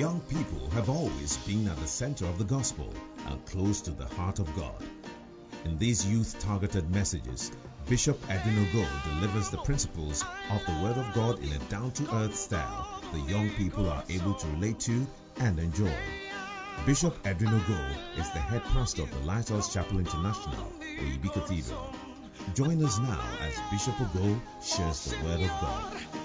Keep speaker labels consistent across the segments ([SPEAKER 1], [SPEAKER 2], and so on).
[SPEAKER 1] young people have always been at the center of the gospel and close to the heart of God. In these youth targeted messages, Bishop Edwin Adinogo delivers the principles of the Word of God in a down to earth style the young people are able to relate to and enjoy. Bishop Edwin Adinogo is the head pastor of the Lighthouse Chapel International, Oyibi Cathedral. Join us now as Bishop Ogo shares the Word of God.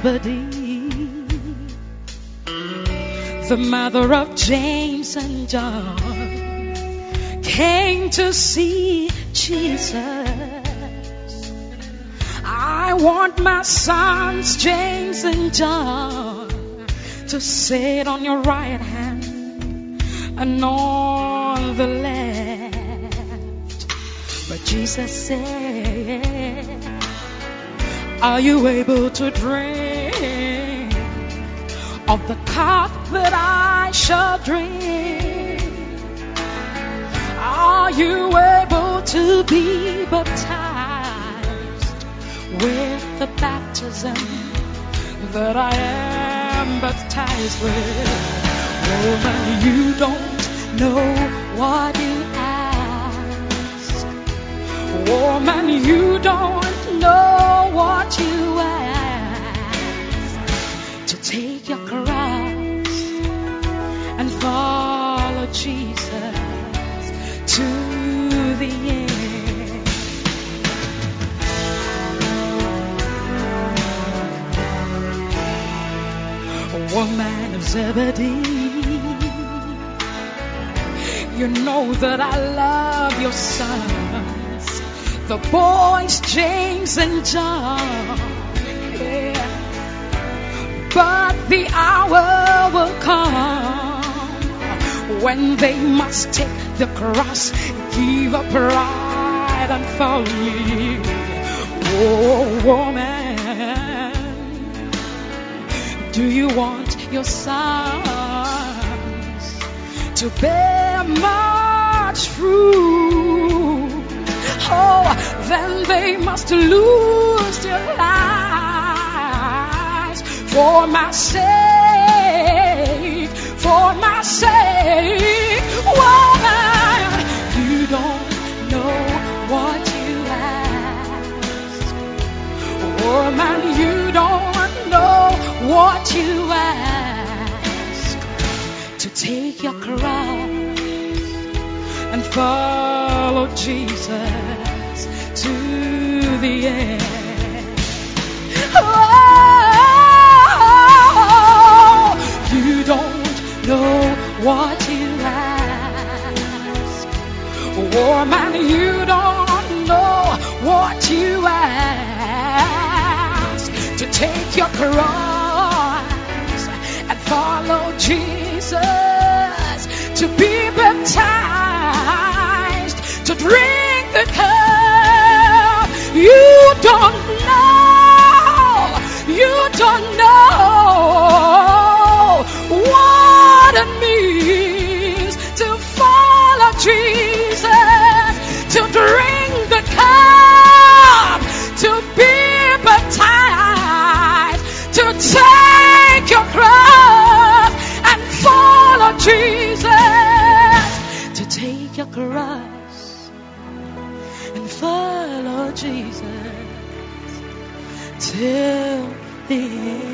[SPEAKER 2] Zebedee, the mother of James and John, came to see Jesus. I want my sons, James and John, to sit on your right hand and on the left. But Jesus said, are you able to drink of the cup that I shall drink? Are you able to be baptized with the baptism that I am baptized with? Woman, you don't know what you ask. Woman, you don't know what you ask. Your cross and follow Jesus to the end. Woman of Zebedee. You know that I love your sons, the boys James and John. But the hour will come when they must take the cross, give up pride and follow me. Oh, woman, do you want your sons to bear much fruit? Oh, then they must lose their lives for my sake, for my sake. Woman, you don't know what you ask. Woman, you don't know what you ask. To take your cross and follow Jesus to the end. Know what you ask. Oh, Woman, you don't know what you ask. To take your cross and follow Jesus. To be baptized. To drink the cup. You don't know. You don't know till the end.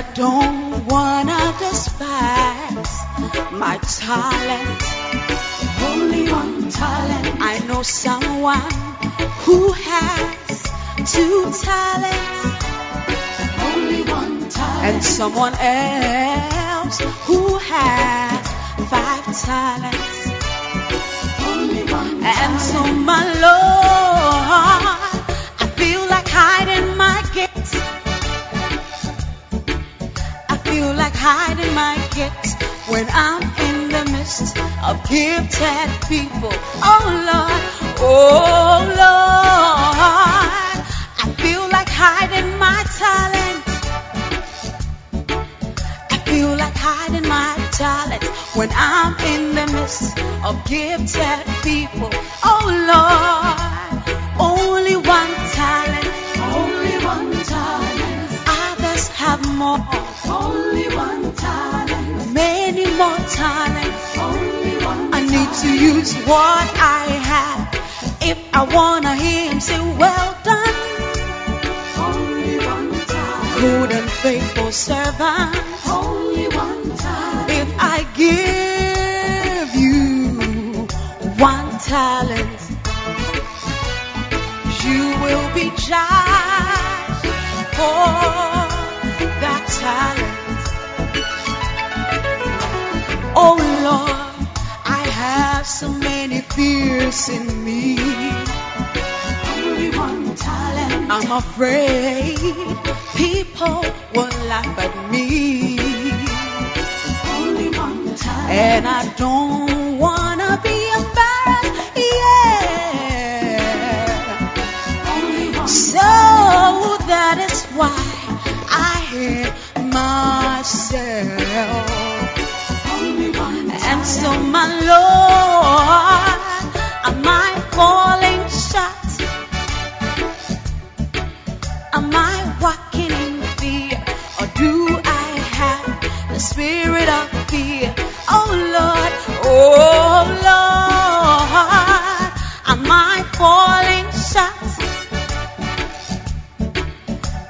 [SPEAKER 2] I
[SPEAKER 3] don't wanna despise my talent. Only one talent. I know someone who has two talents. Only one talent. And someone else who has five talents. Only one talent. and so my Lord, I feel gifts when I'm in the midst of gifted people. Oh Lord, oh Lord, I feel like hiding my talent. I feel like hiding my talent when I'm in the midst of gifted people. Oh Lord, only one talent, only one talent. Others have more, only one talent. Many more one. I need to use what I have if I wanna hear Him say, "Well done." Only one talent. Good and faithful servant. Only one talent. If I give you one talent, you will be judged for that talent. Oh Lord, I have so many fears in me. Only one talent. I'm afraid people will laugh at me. Only one talent. And I don't wanna be embarrassed. Yeah. Only one so that is why I hate myself. So, my Lord, am I falling short? Am I walking in fear? Or do I have the spirit of fear? Oh Lord, oh Lord, am I falling short?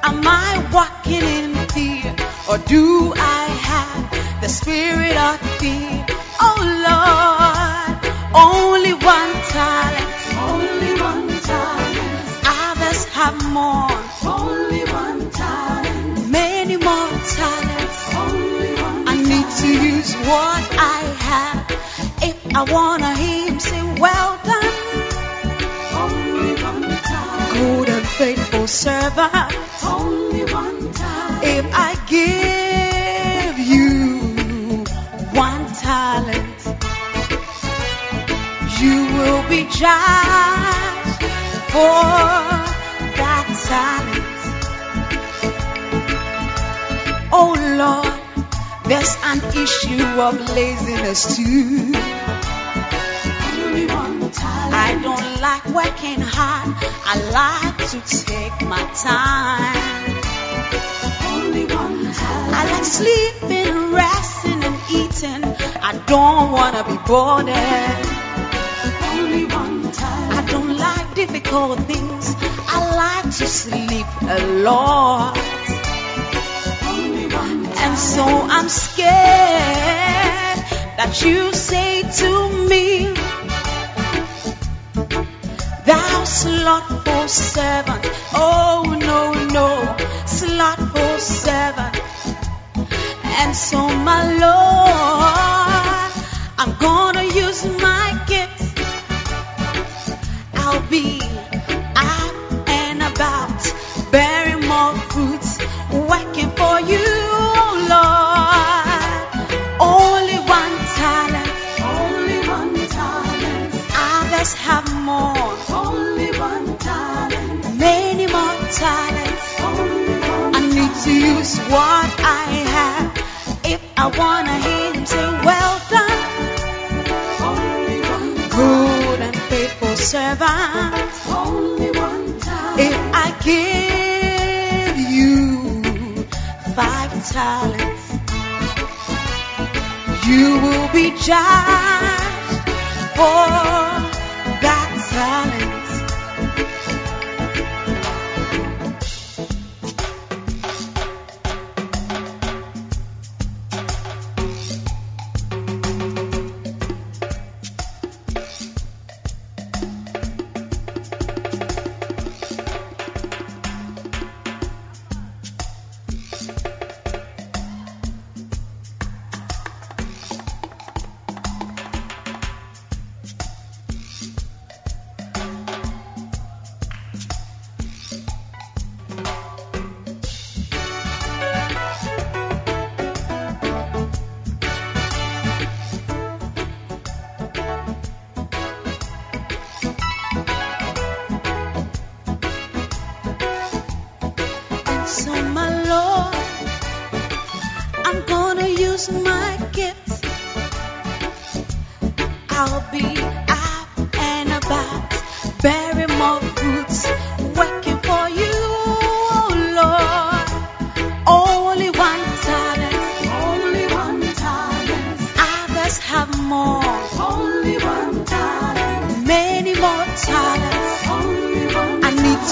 [SPEAKER 3] Am I walking in fear? Or do I have the spirit of fear? Oh Lord, only one talent. Only one talent. Will be judged for that talent. Oh Lord, there's an issue of laziness too. I don't like working hard. I like to take my time. I like sleeping, resting, and eating. I don't wanna be bored. I don't like difficult things. I like to sleep a lot. And so I'm scared that you say to me, Thou slothful servant. Oh, no, no, slothful servant. And so, my Lord, I'm gonna be out and about, bearing more fruits, working for you, oh Lord. Only one talent, only one talent. Others have more, only one talent. Many more talents. I need to use what I have. If I wanna hear him say, servant. If I give you five talents, you will be judged for that talent.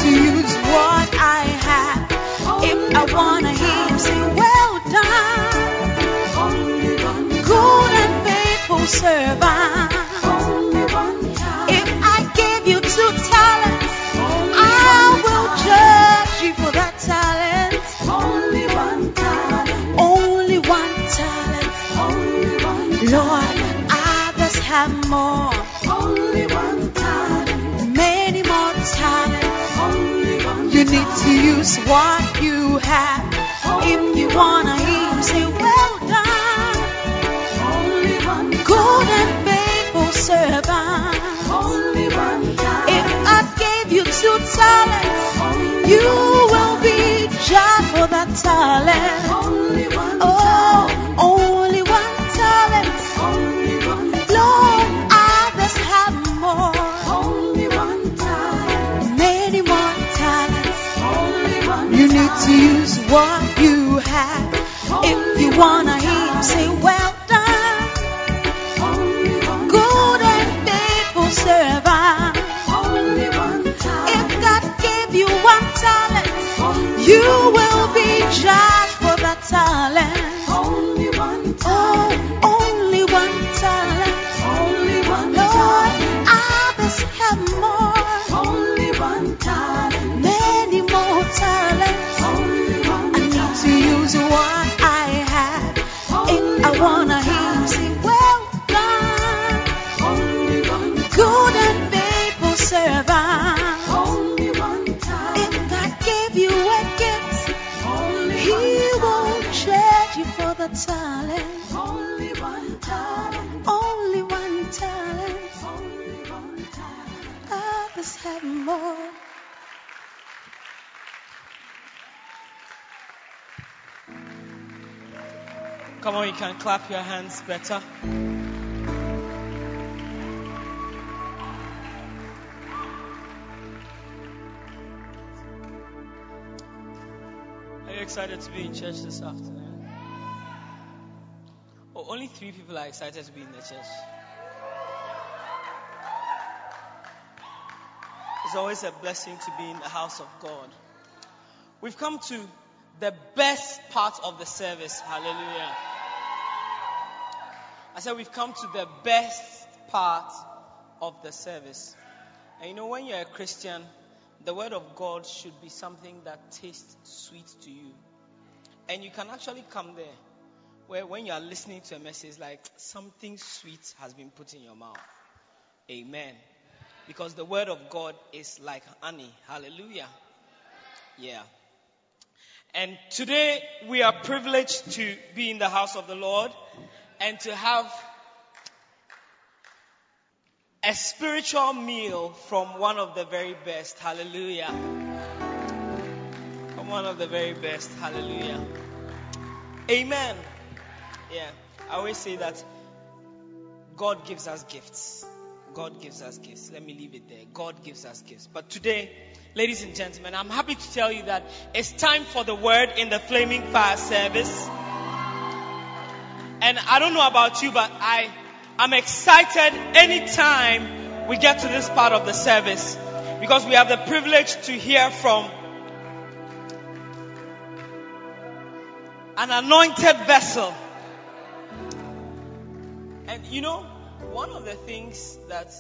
[SPEAKER 3] To use what I have. If I wanna hear say, Well done, good and faithful servant. If I you two talents, I will judge you for that talent. Only one talent. Only one talent. Lord, have more. You need to use what you have. If you wanna him say, Well done, Only one good and faithful servant. Only one. If I gave you two talents, you will be judged for that talent. Oh, only use what you have. If you wanna him say, Well more.
[SPEAKER 4] Come on, you can clap your hands better. Are you excited to be in church this afternoon? Oh, only three people are excited to be in the church. It's always a blessing to be in the house of God. We've come to the best part of the service. Hallelujah. I said we've come to the best part of the service. And you know, when you're a Christian, the word of God should be something that tastes sweet to you. And you can actually come there where when you are listening to a message, like something sweet has been put in your mouth. Amen. Because the word of God is like honey. Hallelujah. Yeah. And today we are privileged to be in the house of the Lord and to have a spiritual meal from one of the very best. Hallelujah. From one of the very best. Hallelujah. Amen. Yeah. I always say that God gives us gifts. God gives us gifts. Let me leave it there. God gives us gifts. But today, ladies and gentlemen, I'm happy to tell you that it's time for the word in the flaming fire service. And I don't know about you, but I I'm excited anytime we get to this part of the service because we have the privilege to hear from an anointed vessel. And you know, one of the things that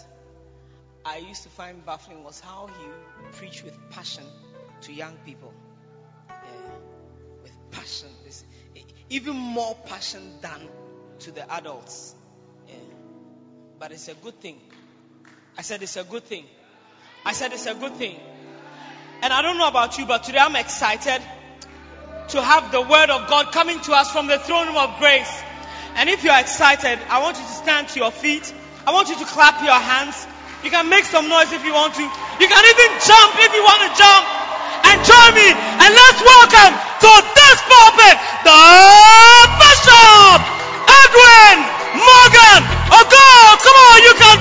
[SPEAKER 4] I used to find baffling was how he preached with passion to young people. Yeah, with passion. This, even more passion than to the adults. Yeah. But it's a good thing. I said it's a good thing. I said it's a good thing. And I don't know about you, but today I'm excited to have the word of God coming to us from the throne room of grace. And if you're excited, I want you to stand to your feet. I want you to clap your hands. You can make some noise if you want to. You can even jump if you want to jump. And join me. And let's welcome to this pulpit the Bishop Edwin Morgan. Oh God, come on, you can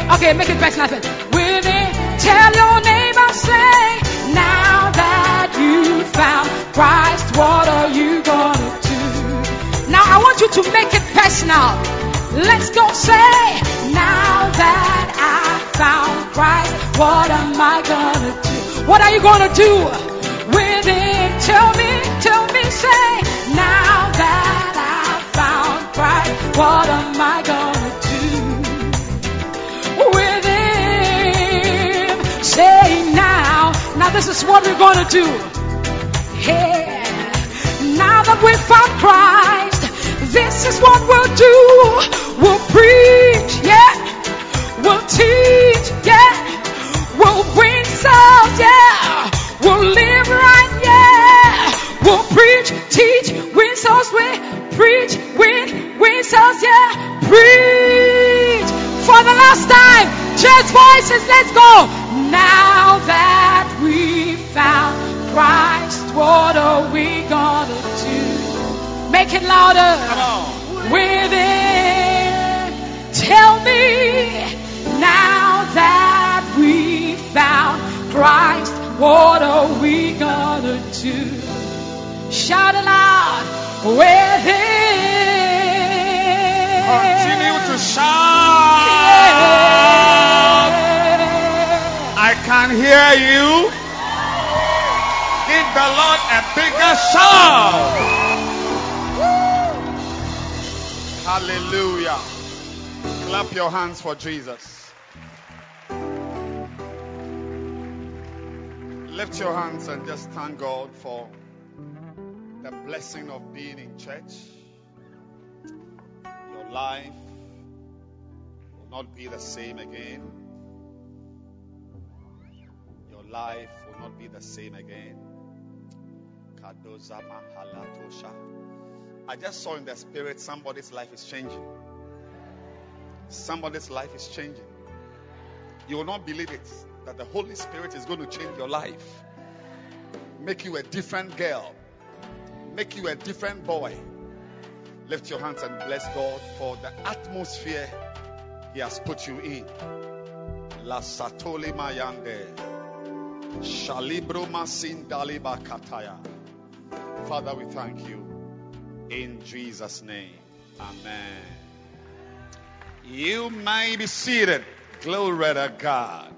[SPEAKER 2] Okay, make it personal. With it, tell your neighbor, say, now that you found Christ, what are you gonna do? Now I want you to make it personal. Let's go say, now that I found Christ, what am I gonna do? What are you gonna do with it? Tell me, tell me, say, now that I found Christ, what am I gonna do? Say now, now this is what we're going to do. Yeah, now that we found Christ, this is what we'll do. We'll preach, yeah. We'll teach, yeah. We'll win souls, yeah. We'll live right, yeah. We'll preach, teach, win souls, We preach, win, win souls, yeah. Preach. For the last time, just voices, let's go. Now that we found Christ, what are we gonna do? Make it louder.
[SPEAKER 5] Come on.
[SPEAKER 2] Within, tell me now that we found Christ, what are we gonna do? Shout aloud. Within.
[SPEAKER 5] Continue to shout. I can hear you. Give the Lord a bigger shout. Hallelujah. Clap your hands for Jesus. Lift your hands and just thank God for the blessing of being in church. Life will not be the same again. Your life will not be the same again. I just saw in the spirit somebody's life is changing. Somebody's life is changing. You will not believe it that the Holy Spirit is going to change your life, make you a different girl, make you a different boy. Lift your hands and bless God for the atmosphere He has put you in. La Satoli Mayande. Shalibro Masin Daliba Kataya. Father, we thank you. In Jesus' name. Amen. You may be seated. Glory to God.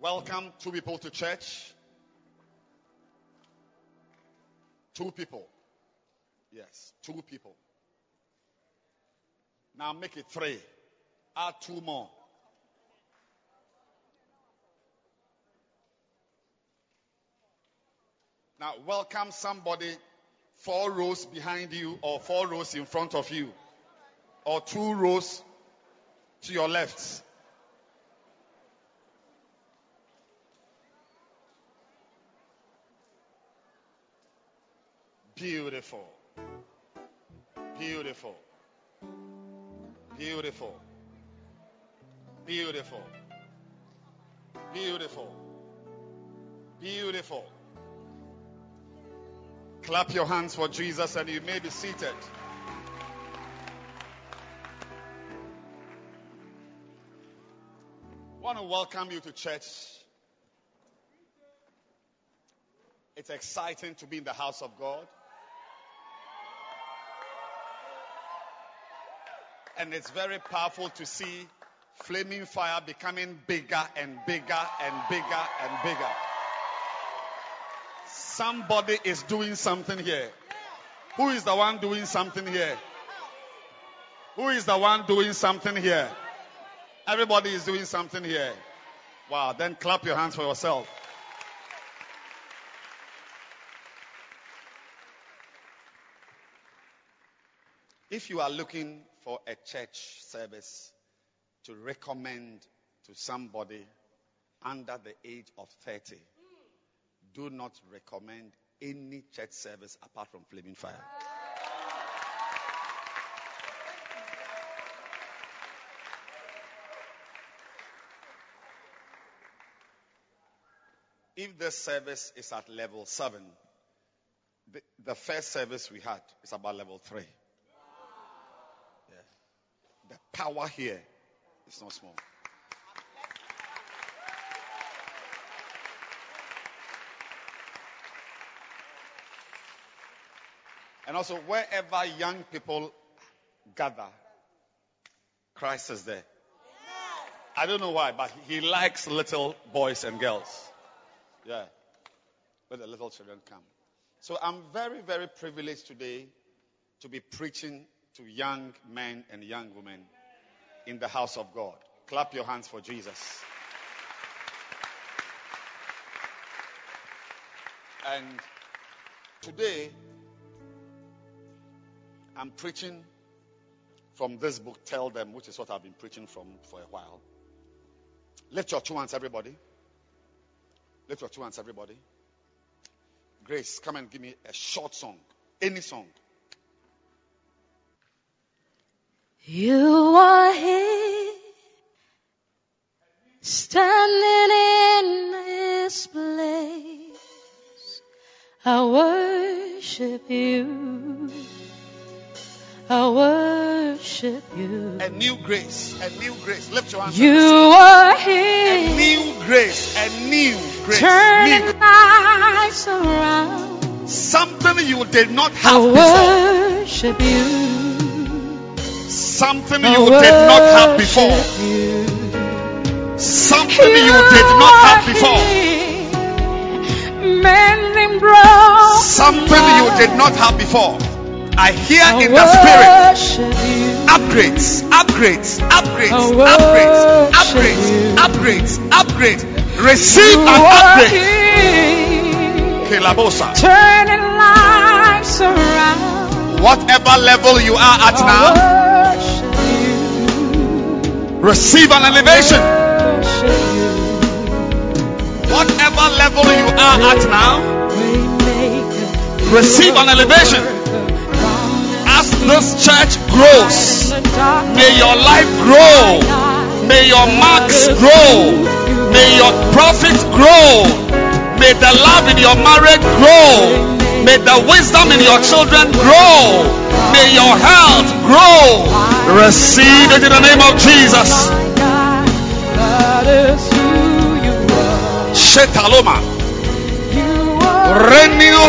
[SPEAKER 5] Welcome two people to church. Two people. Yes, two people. Now make it three. Add two more. Now welcome somebody four rows behind you or four rows in front of you or two rows to your left. Beautiful. Beautiful. Beautiful. Beautiful. Beautiful. Beautiful. Clap your hands for Jesus and you may be seated. I want to welcome you to church. It's exciting to be in the house of God. And it's very powerful to see flaming fire becoming bigger and bigger and bigger and bigger. Somebody is doing something here. Who is the one doing something here? Who is the one doing something here? Everybody is doing something here. Wow, then clap your hands for yourself. If you are looking for a church service to recommend to somebody under the age of 30, do not recommend any church service apart from Flaming Fire. If the service is at level 7, the, the first service we had is about level 3. Power here is not small. And also, wherever young people gather, Christ is there. I don't know why, but he likes little boys and girls. Yeah. Where the little children come. So I'm very, very privileged today to be preaching to young men and young women in the house of God. Clap your hands for Jesus. And today, I'm preaching from this book, Tell Them, which is what I've been preaching from for a while. Lift your two hands, everybody. Lift your two hands, everybody. Grace, come and give me a short song. Any song.
[SPEAKER 3] You are here, standing in this place. I worship you. I worship you.
[SPEAKER 5] A new grace. A new grace. Lift your hands.
[SPEAKER 3] You are
[SPEAKER 5] A
[SPEAKER 3] here,
[SPEAKER 5] new grace. A new grace.
[SPEAKER 3] turning
[SPEAKER 5] New.
[SPEAKER 3] lives around.
[SPEAKER 5] Something you did not
[SPEAKER 2] I
[SPEAKER 5] have before.
[SPEAKER 2] worship you.
[SPEAKER 5] Something you did not have before. Something you did not have before. Something you did not have before. I hear in the spirit upgrades, upgrades, upgrades, upgrades, upgrades, upgrades, upgrades. Receive an upgrade. Kelabosa.
[SPEAKER 2] turning lives around.
[SPEAKER 5] Whatever level you are at now,
[SPEAKER 2] I worship you.
[SPEAKER 5] Receive an elevation. Whatever level you are at now, receive an elevation. As this church grows, may your life grow. May your marks grow. May your profits grow. May the love in your marriage grow. May the wisdom in your children grow. May your health grow. Receive it in the name of Jesus. Shetaloma. Renio.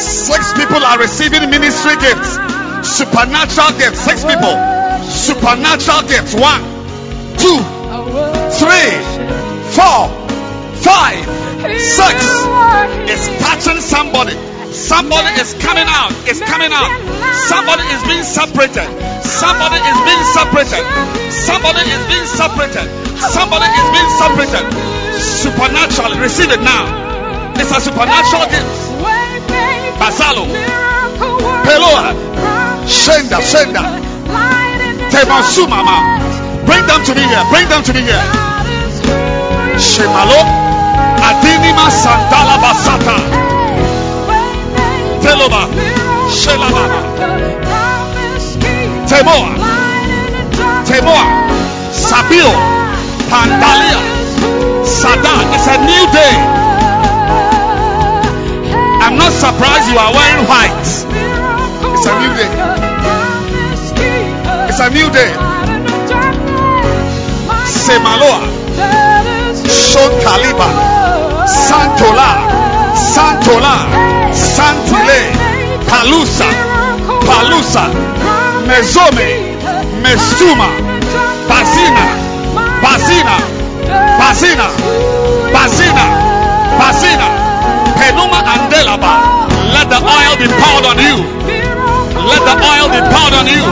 [SPEAKER 5] Six people are receiving ministry gifts. Supernatural gifts. Six people. Supernatural gifts. One, two, three, four, five, six. It's touching somebody. Somebody is coming out. It's coming out. Somebody is being separated. Somebody is being separated. Somebody is being separated. Somebody is being separated. Supernaturally, Receive it now. It's a supernatural gift. Basalo. Peloa. Shenda. Shenda. Temansu mama. Bring them to me here. Bring them to me here. Shemalo. Adinima Santala Basata. Teloba. Shelababa. Temoa. Temoa. Sabio. Pandalia. Sada. It's a new day. I'm not surprised you are wearing white. It's a new day. It's a new day. Semaloa. Shon Kaliba. Santola. Santola. Santile. Palusa. Palusa. Mezome. Mesuma. Basina, Basina, Basina, Basina, Basina, Penuma Andelaba. Let the oil be poured on you. Let the oil be poured on you.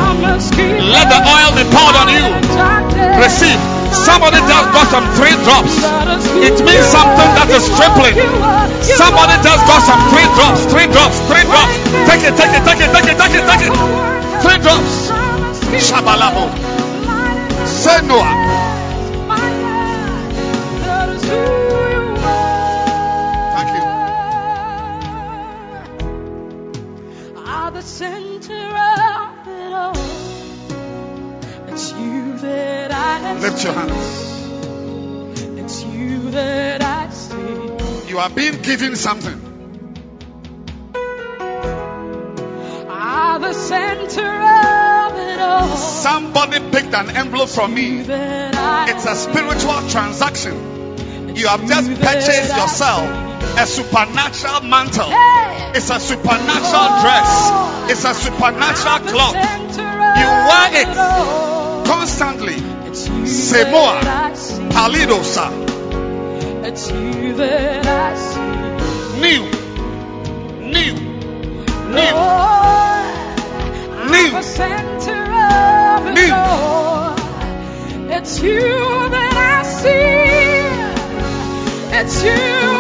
[SPEAKER 5] Let the oil be poured on you. Receive. Somebody just got some three drops. It means something that is tripling. Somebody just got some three drops, three drops, three drops. Take it, take it, take it, take it, take it, take it. Three drops. Shabalabo. Say. Lift your hands.
[SPEAKER 2] It's you that I see.
[SPEAKER 5] You are being given something.
[SPEAKER 2] Are the center of it all.
[SPEAKER 5] Somebody picked an envelope from me. It's a spiritual transaction. You have just purchased yourself a supernatural mantle. It's a supernatural dress. It's a supernatural ah,
[SPEAKER 2] The
[SPEAKER 5] cloth. You wear it. Constantly. Semoa.
[SPEAKER 2] that I see.
[SPEAKER 5] Palidosa.
[SPEAKER 2] It's you that I see.
[SPEAKER 5] New. New. New. New.
[SPEAKER 2] I'm the center of it
[SPEAKER 5] New.
[SPEAKER 2] It's you that I see. It's you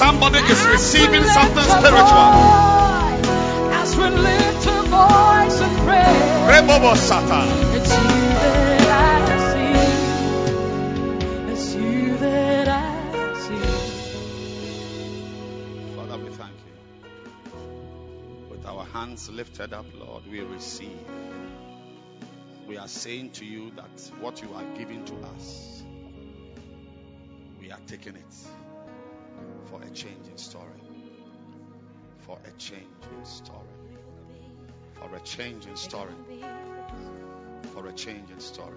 [SPEAKER 5] Somebody is receiving something spiritual.
[SPEAKER 2] As we lift a voice and pray.
[SPEAKER 5] Rebobo Sata.
[SPEAKER 2] It's you that I see. It's you that I see.
[SPEAKER 5] Father, we thank you. With our hands lifted up, Lord, we receive. We are saying to you that what you are giving to us, we are taking it for a change in story. For a change in story. For a change in story. For a change in story.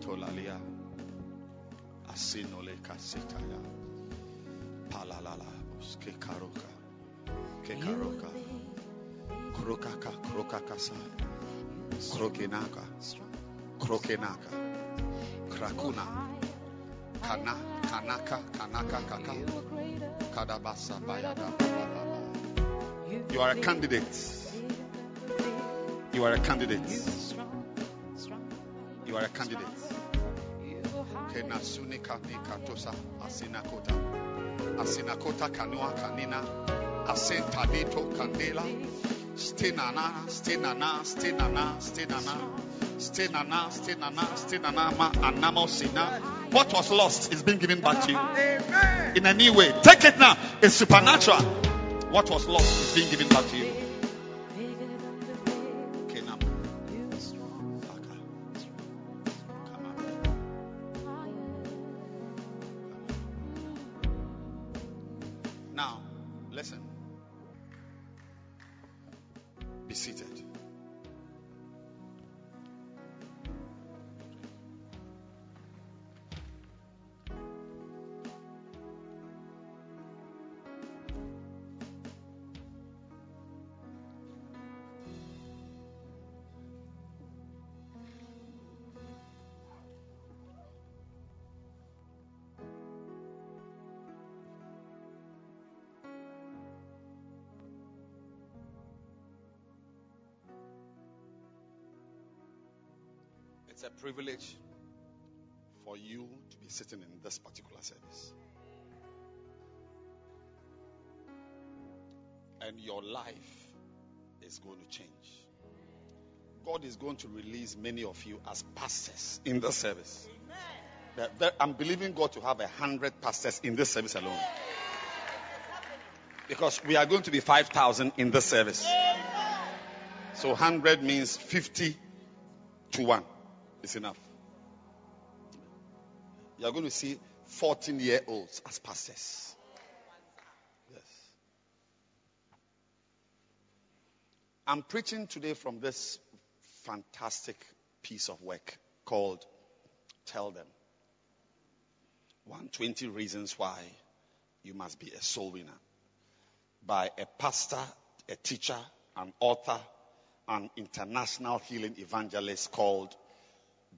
[SPEAKER 5] Tolalia. Asinole kasitaya. Palalala. Kekaroka. Kekaroka. Krokaka. Krokakasa. Krokenaka. Krokenaka. Krakuna. Kana. Kanaka. Kanaka. Kaka. Kadabasa. Bayada. You are a candidate. You are a candidate. You are a candidate. Kenasuni kani katosa asinakota. Asinakota kanua kanina. Asen tadito kandela. Stenana, stenana, stenana, stenana. Stenana, stenana, stenana, ma anamo sina. What was lost is being given back to you in a new way. Take it now. It's supernatural. What was lost is being given back to you. Privilege for you to be sitting in this particular service. And your life is going to change. God is going to release many of you as pastors in this service. I'm believing God to have a hundred pastors in this service alone. Because we are going to be 5,000 in this service. So 100 means 50 to 1 is enough. You are going to see 14 year olds as pastors. Yes. I'm preaching today from this fantastic piece of work called Tell Them 120 Reasons Why You Must Be a Soul Winner by a pastor, a teacher, an author, an international healing evangelist called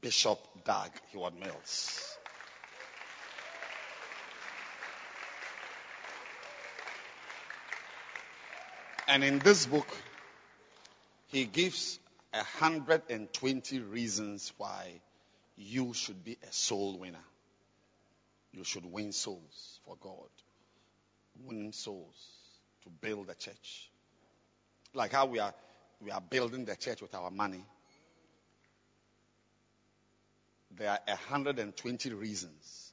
[SPEAKER 5] Bishop Dag Heward Mills. And in this book, he gives 120 reasons why you should be a soul winner. You should win souls for God, win souls to build the church. Like how we are, we are building the church with our money there are 120 reasons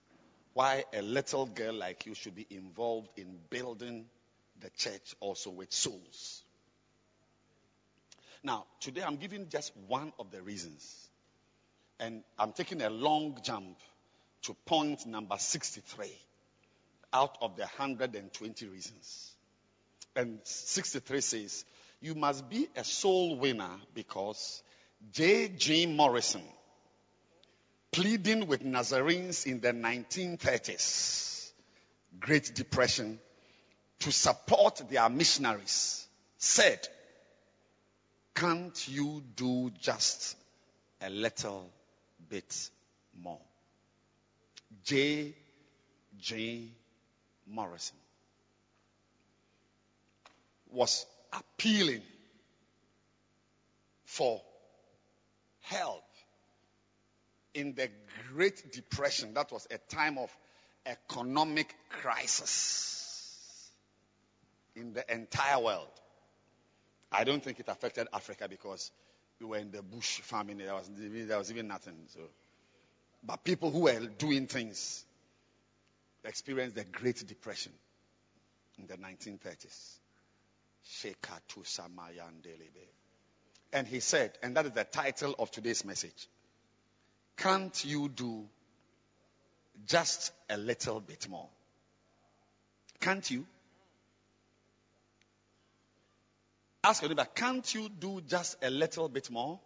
[SPEAKER 5] why a little girl like you should be involved in building the church also with souls. Now, today I'm giving just one of the reasons. And I'm taking a long jump to point number 63 out of the 120 reasons. And 63 says, You must be a soul winner because J.G. Morrison pleading with Nazarenes in the 1930s, Great Depression, to support their missionaries, said, Can't you do just a little bit more? J. G. Morrison was appealing for help in the Great Depression. That was a time of economic crisis in the entire world. I don't think it affected Africa because we were in the bush farming. There was, there was even nothing. So, but people who were doing things experienced the Great Depression in the 1930s. Shekatu Samayandelebe. And he said, and that is the title of today's message. Can't you do just a little bit more? Can't you? Ask your neighbor, can't you do just a little bit more?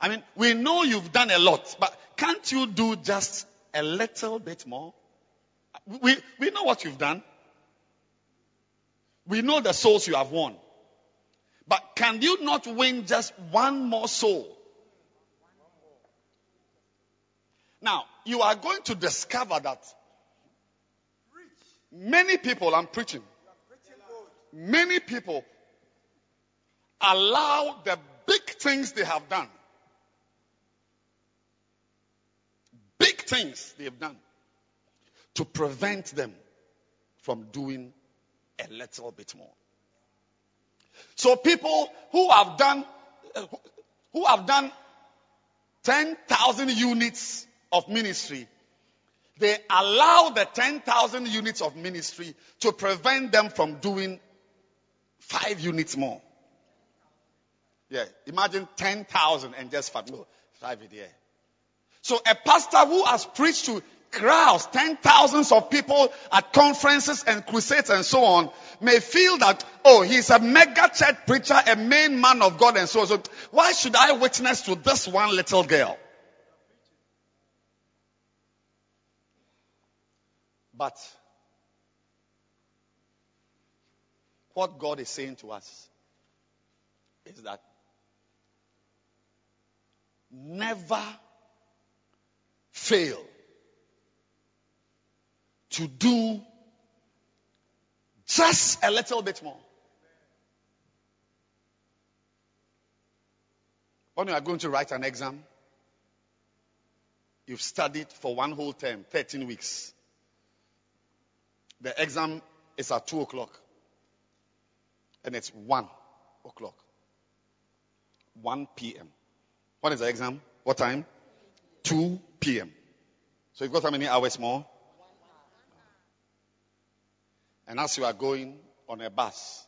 [SPEAKER 5] I mean, we know you've done a lot, but can't you do just a little bit more? We, we know what you've done. We know the souls you have won. But can you not win just one more soul? Now, you are going to discover that many people, I'm preaching, many people allow the big things they have done, big things they have done, to prevent them from doing a little bit more. So people who have done, who have done 10,000 units of ministry, they allow the 10,000 units of ministry to prevent them from doing five units more. Yeah, imagine 10,000 and just five. No, five here. So a pastor who has preached to crowds, ten thousands of people at conferences and crusades and so on, may feel that, oh, he's a mega church preacher, a main man of God and so on. So why should I witness to this one little girl? But what God is saying to us is that never fail to do just a little bit more. When you are going to write an exam, you've studied for one whole term, 13 weeks. The exam is at 2 o'clock. And it's 1 o'clock. 1 p.m. What is the exam? What time? 2 p.m. So you've got how many hours more? And as you are going on a bus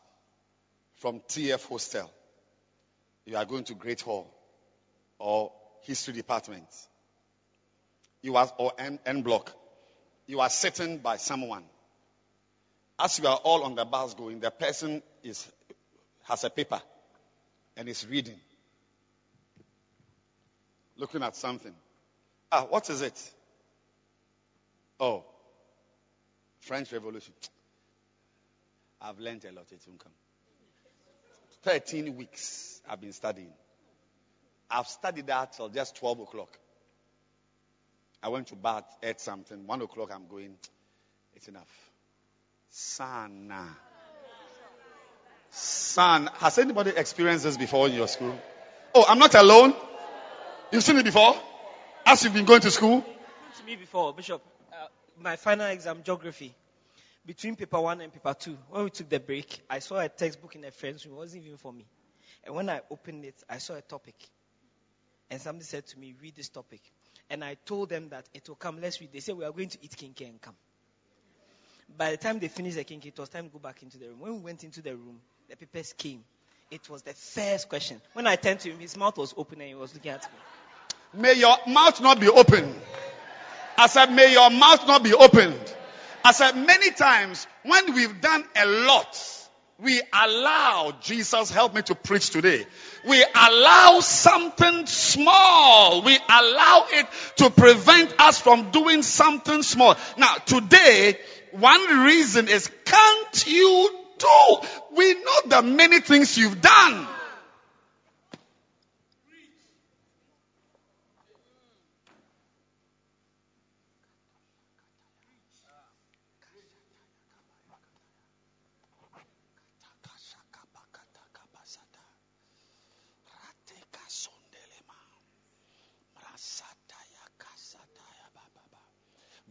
[SPEAKER 5] from TF Hostel, you are going to Great Hall or History Department, you are or N, N Block, you are sitting by someone. As you are all on the bus going, the person is has a paper and is reading, looking at something. Ah, what is it? Oh, French Revolution. I've learned a lot at Uncome. 13 weeks I've been studying. I've studied that till just 12 o'clock. I went to bath, ate something. 1 o'clock I'm going. It's enough. Sana. Son. Has anybody experienced this before in your school? Oh, I'm not alone. You've seen it before? As you've been going to school?
[SPEAKER 4] To me before, Bishop, uh, my final exam, geography between paper one and paper two, when we took the break, I saw a textbook in a friend's room. It wasn't even for me. And when I opened it, I saw a topic. And somebody said to me, read this topic. And I told them that it will come. Let's read. They said, we are going to eat kenkey and come. By the time they finished the kenkey, it was time to go back into the room. When we went into the room, the papers came. It was the first question. When I turned to him, his mouth was open and he was looking at me.
[SPEAKER 5] May your mouth not be open. I said, may your mouth not be opened. I said many times when we've done a lot, we allow, Jesus help me to preach today. We allow something small. We allow it to prevent us from doing something small. Now today, one reason is can't you do? We know the many things you've done.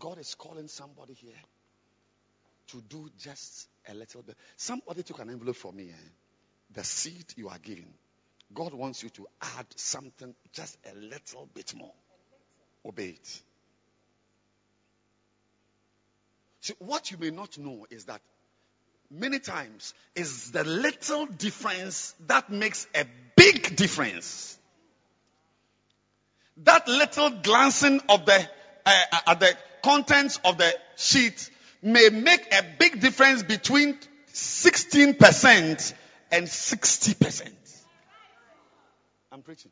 [SPEAKER 5] God is calling somebody here to do just a little bit. Somebody took an envelope for me. Eh? The seed you are giving, God wants you to add something just a little bit more. Obey it. See, what you may not know is that many times is the little difference that makes a big difference. That little glancing of the uh, at the contents of the sheet may make a big difference between 16% and 60%. I'm preaching.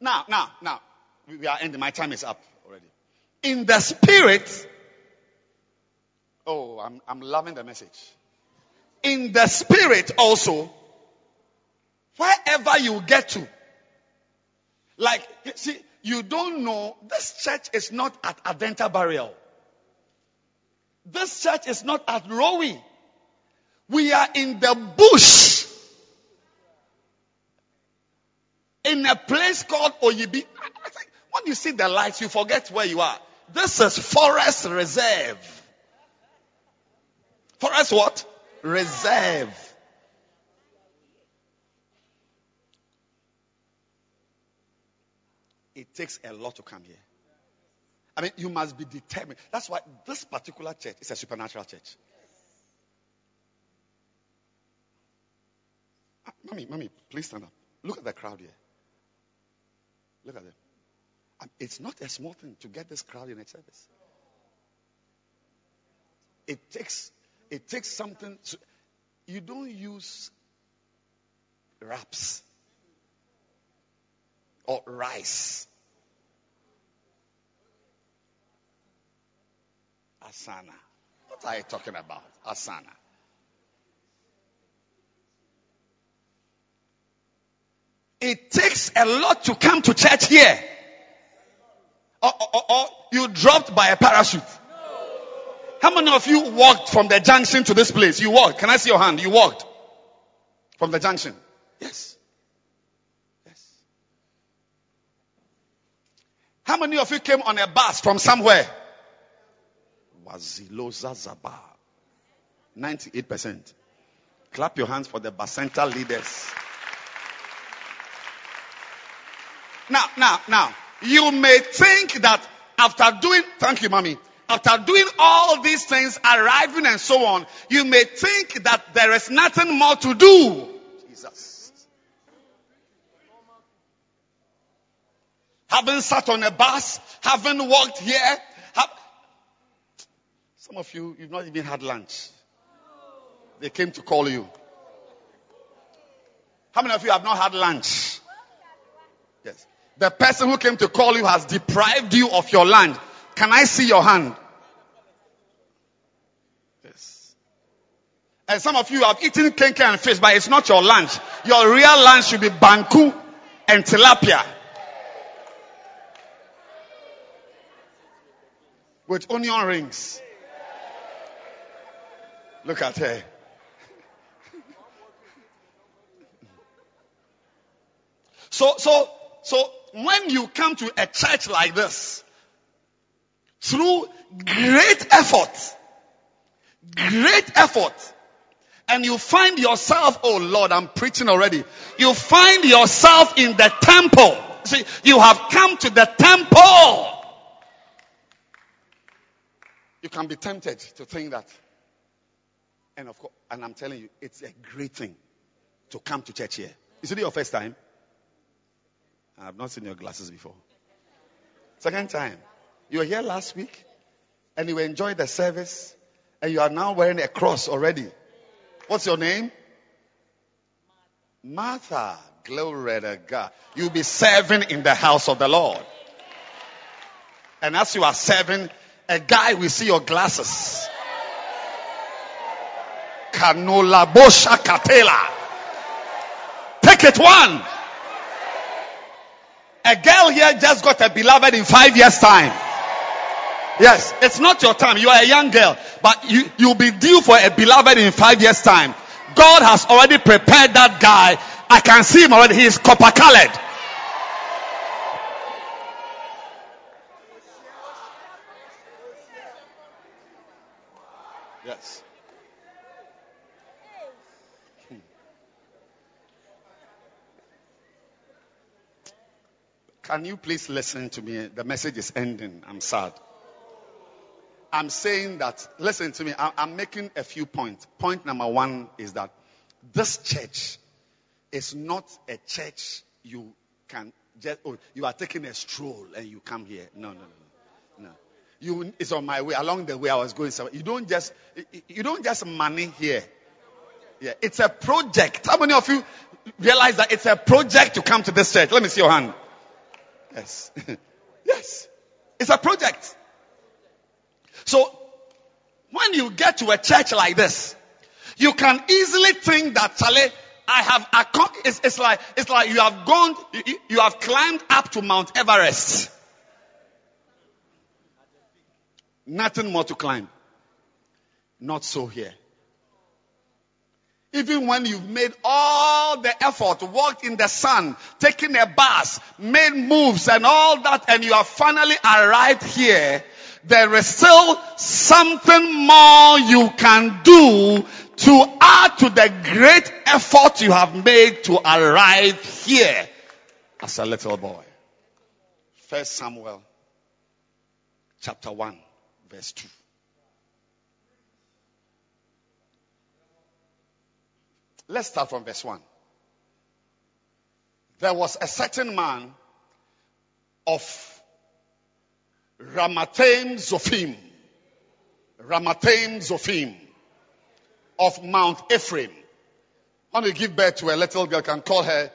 [SPEAKER 5] Now, now, now, we are ending. My time is up already. In the spirit, oh, I'm, I'm loving the message. In the spirit also, wherever you get to, like, see, you don't know this church is not at Adenta Barrier. This church is not at Rowie. We are in the bush. In a place called Oyibi. When you see the lights, you forget where you are. This is Forest Reserve. Forest what? Reserve. It takes a lot to come here. I mean, you must be determined. That's why this particular church is a supernatural church. Ah, mommy, mommy, please stand up. Look at the crowd here. Look at them. It's not a small thing to get this crowd in a service. It takes it takes something. To, you don't use wraps or rice. Asana. What are you talking about? Asana. It takes a lot to come to church here. Or, or, or you dropped by a parachute. How many of you walked from the junction to this place? You walked. Can I see your hand? You walked from the junction. Yes. How many of you came on a bus from somewhere? Waziloza Zaba. 98%. Clap your hands for the Bacenta leaders. Now, now, now, you may think that after doing, thank you, mommy, after doing all these things, arriving and so on, you may think that there is nothing more to do. Jesus. Haven't sat on a bus, haven't walked here. Have... Some of you, you've not even had lunch. They came to call you. How many of you have not had lunch? Yes. The person who came to call you has deprived you of your lunch. Can I see your hand? Yes. And some of you have eaten kenkey and fish, but it's not your lunch. Your real lunch should be banku and tilapia. With onion rings. Look at her. So, so, so when you come to a church like this, through great effort, great effort, and you find yourself, oh Lord, I'm preaching already. You find yourself in the temple. See, you have come to the temple. You can be tempted to think that. And of course, and I'm telling you, it's a great thing to come to church here. Is it your first time? I have not seen your glasses before. Second time. You were here last week and you enjoyed the service and you are now wearing a cross already. What's your name? Martha. Glory to God. You'll be serving in the house of the Lord. And as you are serving, a guy will see your glasses. Canola bosha katela. Take it one. A girl here just got a beloved in five years time. Yes, it's not your time. You are a young girl, but you, you'll be due for a beloved in five years time. God has already prepared that guy. I can see him already. He is copper colored. Hmm. Can you please listen to me? The message is ending. I'm sad. I'm saying that, listen to me, I'm making a few points. Point number one is that this church is not a church you can just, oh, you are taking a stroll and you come here. No, no, no. You, it's on my way. Along the way I was going somewhere. You don't just, you don't just money here. Yeah, it's a project. How many of you realize that it's a project to come to this church? Let me see your hand. Yes. yes. It's a project. So, when you get to a church like this, you can easily think that, Charlie, I have, accom- it's, it's like, it's like you have gone, you, you have climbed up to Mount Everest. Nothing more to climb. Not so here. Even when you've made all the effort, walked in the sun, taken a bus, made moves and all that, and you have finally arrived here, there is still something more you can do to add to the great effort you have made to arrive here as a little boy. First Samuel chapter 1 verse 2. Let's start from verse 1. There was a certain man of Ramathaim Zophim. Ramathaim Zophim of Mount Ephraim. When you give birth to a little girl, can call her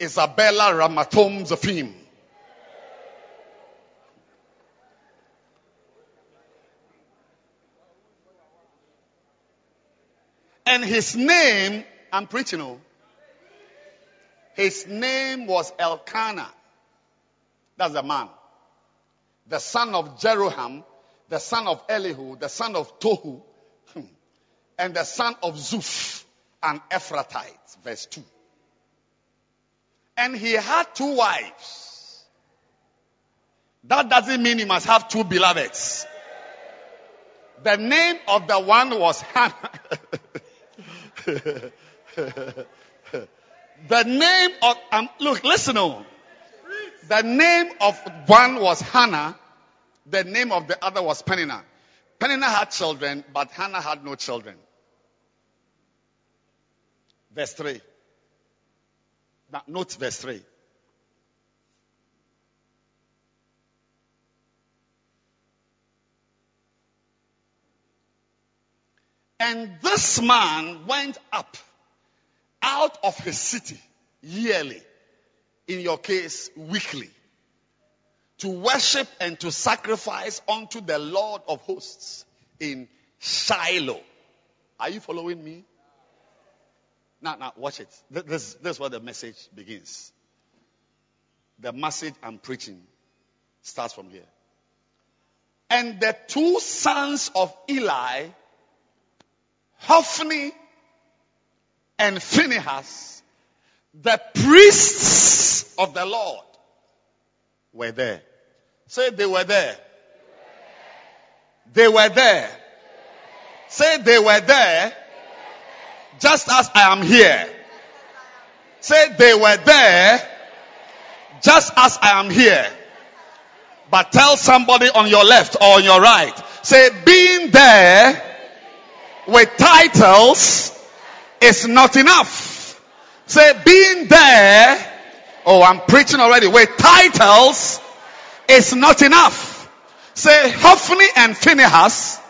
[SPEAKER 5] Isabella Ramathom Zophim. And his name, I'm preaching, oh, his name was Elkanah. That's the man. The son of Jeroham, the son of Elihu, the son of Tohu, hmm, and the son of Zuph, an Ephrathite. Verse 2. And he had two wives. That doesn't mean he must have two beloveds. The name of the one was Hannah. the name of, um, look, listen on. The name of one was Hannah. The name of the other was Peninnah. Peninnah had children, but Hannah had no children. Verse 3. Now, note verse 3. And this man went up out of his city yearly, in your case, weekly, to worship and to sacrifice unto the Lord of hosts in Shiloh. Are you following me? Now, now, watch it. This, this is where the message begins. The message I'm preaching starts from here. And the two sons of Eli, Hophni and Phinehas, the priests of the Lord, were there. Say they were there. They were there. Say they were there just as I am here. Say they were there just as I am here. But tell somebody on your left or on your right. Say being there with titles is not enough. Say being there. Oh, I'm preaching already. With titles is not enough. Say Hophni and Phinehas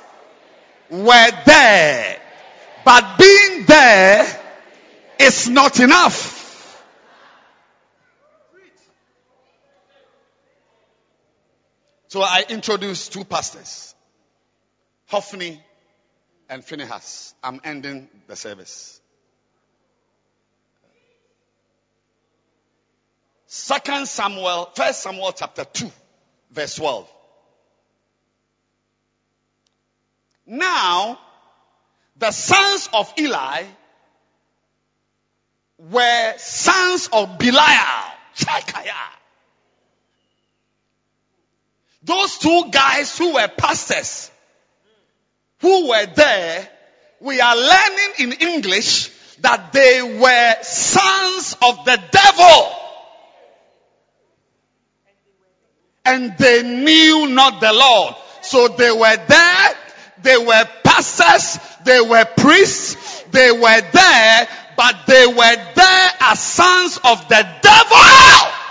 [SPEAKER 5] were there. But being there is not enough. So I introduced two pastors, Hophni and Phinehas. I'm ending the service. Second Samuel, First Samuel chapter 2, verse 12. Now, the sons of Eli were sons of Belial. Those two guys who were pastors, who were there, we are learning in English that they were sons of the devil. And they knew not the Lord. So they were there, they were pastors, they were priests, they were there, but they were there as sons of the devil.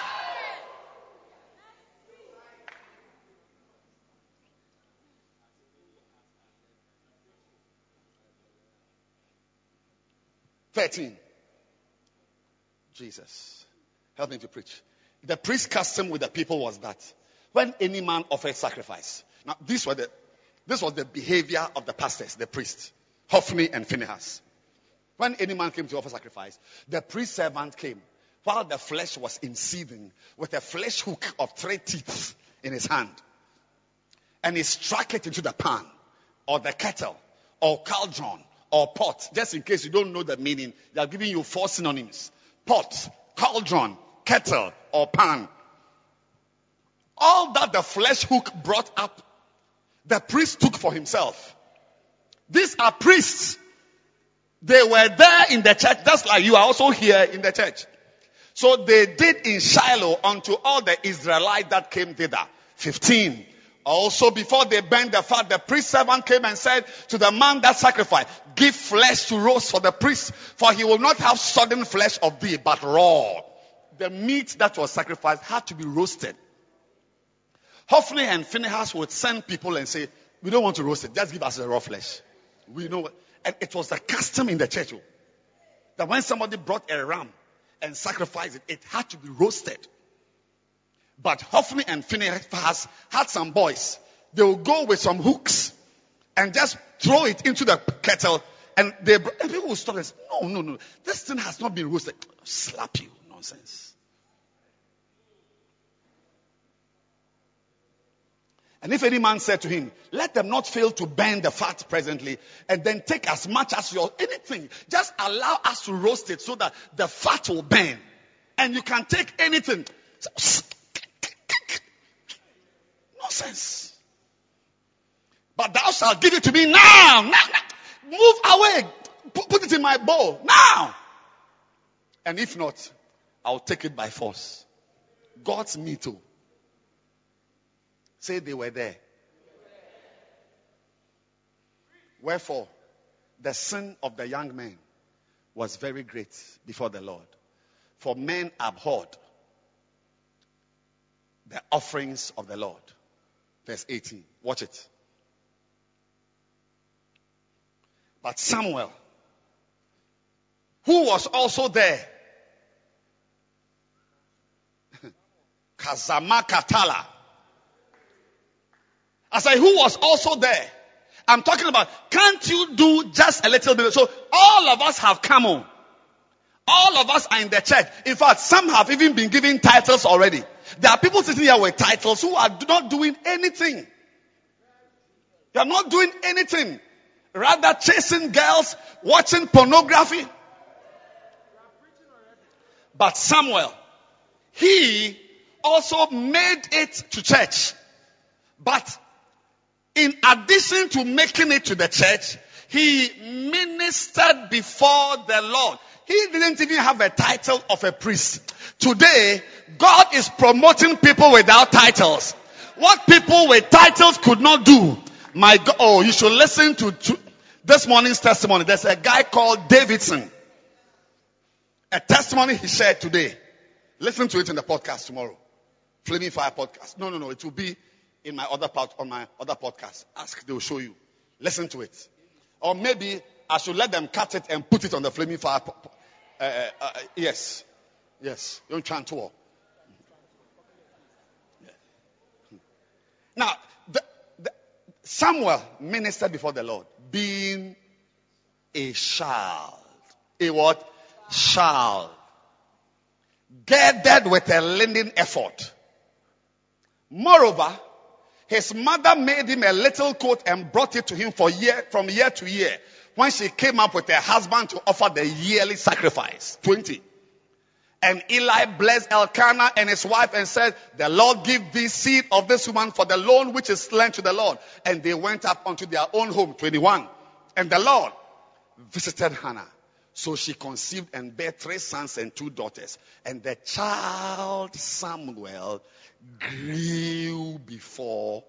[SPEAKER 5] Thirteen. Jesus, help me to preach. The priest custom with the people was that when any man offered sacrifice. Now, this was the this was the behavior of the pastors, the priests, Hophni and Phinehas. When any man came to offer sacrifice, the priest servant came while the flesh was in seething with a flesh hook of three teeth in his hand. And he struck it into the pan or the kettle or cauldron or pot. Just in case you don't know the meaning, they are giving you four synonyms. Pot, cauldron, kettle or pan. All that the flesh hook brought up, the priest took for himself. These are priests. They were there in the church, just like you are also here in the church. So they did in Shiloh unto all the Israelites that came thither. 15. Also, before they burned the fat, the priest servant came and said to the man that sacrificed, Give flesh to roast for the priest, for he will not have sodden flesh of thee, but raw. The meat that was sacrificed had to be roasted. Hophni and Phinehas would send people and say, We don't want to roast it, just give us the raw flesh. We know. And it was the custom in the church oh, that when somebody brought a ram and sacrificed it, it had to be roasted. But Hophni and Phinehas had some boys. They would go with some hooks and just throw it into the kettle. And, they, and people would stop and say, No, no, no. This thing has not been roasted. Slap you. Nonsense. And if any man said to him, let them not fail to burn the fat presently, and then take as much as your anything, just allow us to roast it so that the fat will burn. And you can take anything. Nonsense. But thou shalt give it to me now. now, now. Move away. Put, put it in my bowl now. And if not, I'll take it by force. God's me too. Oh. Say they were there. Wherefore, the sin of the young man was very great before the Lord. For men abhorred the offerings of the Lord. Verse 18. Watch it. But Samuel, who was also there, Kazama Katala, I say, who was also there? I'm talking about, can't you do just a little bit? So all of us have come on. All of us are in the church. In fact, some have even been given titles already. There are people sitting here with titles who are not doing anything. They are not doing anything. Rather chasing girls, watching pornography. But Samuel, he also made it to church. But in addition to making it to the church, he ministered before the Lord. He didn't even have a title of a priest. Today, God is promoting people without titles. What people with titles could not do. My God, oh, you should listen to, to this morning's testimony. There's a guy called Davidson. A testimony he shared today. Listen to it in the podcast tomorrow. Flaming Fire podcast. No, no, no. It will be in my other part on my other podcast. Ask, they will show you. Listen to it. Or maybe I should let them cut it and put it on the flaming fire. Uh, uh, yes, yes. Don't chant to Now, the, the, Samuel ministered before the Lord, being a child. A what? Child. Gathered with a linen ephod. Moreover, his mother made him a little coat and brought it to him for year, from year to year when she came up with her husband to offer the yearly sacrifice. 20. And Eli blessed Elkanah and his wife and said, The Lord give thee seed of this woman for the loan which is lent to the Lord. And they went up unto their own home. 21. And the Lord visited Hannah. So she conceived and bare three sons and two daughters. And the child Samuel grew before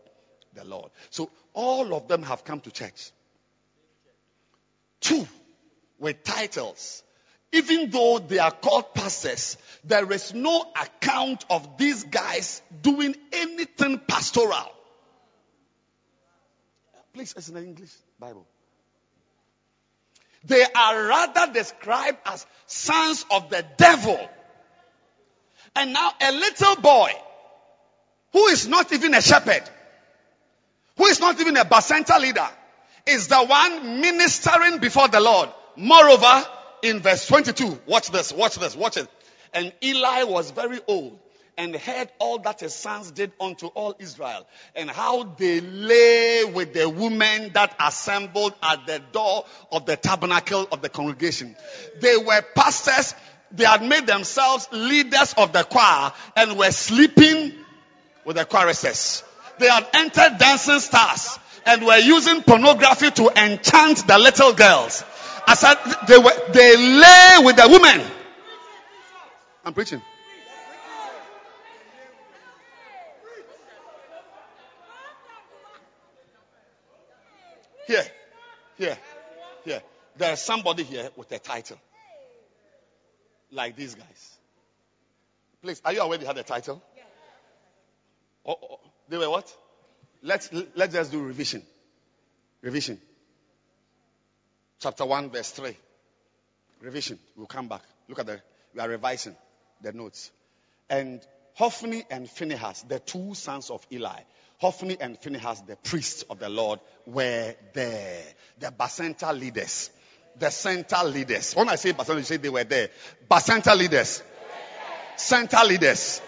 [SPEAKER 5] the Lord. So all of them have come to church. Two with titles even though they are called pastors, there is no account of these guys doing anything pastoral. Please, it's in the English Bible. They are rather described as sons of the devil. And now a little boy who is not even a shepherd, who is not even a bacenta leader, is the one ministering before the Lord. Moreover, in verse 22, watch this, watch this, watch it. And Eli was very old and heard all that his sons did unto all Israel and how they lay with the women that assembled at the door of the tabernacle of the congregation. They were pastors. They had made themselves leaders of the choir and were sleeping with the choruses. They had entered dancing stars and were using pornography to enchant the little girls. I said they were, they lay with the women. I'm preaching. Here, here, here. There's somebody here with a title. Like these guys. Please, are you aware they had a title? Oh, oh, oh, they were what? Let's let's just do revision. Revision chapter 1, verse 3. Revision. We'll come back. Look at the, we are revising the notes. And Hophni and Phinehas, the two sons of Eli, Hophni and Phinehas, the priests of the Lord, were there. The Bacenta leaders. The center leaders. When I say Bacenta, you say they were there. Bacenta leaders. Center leaders.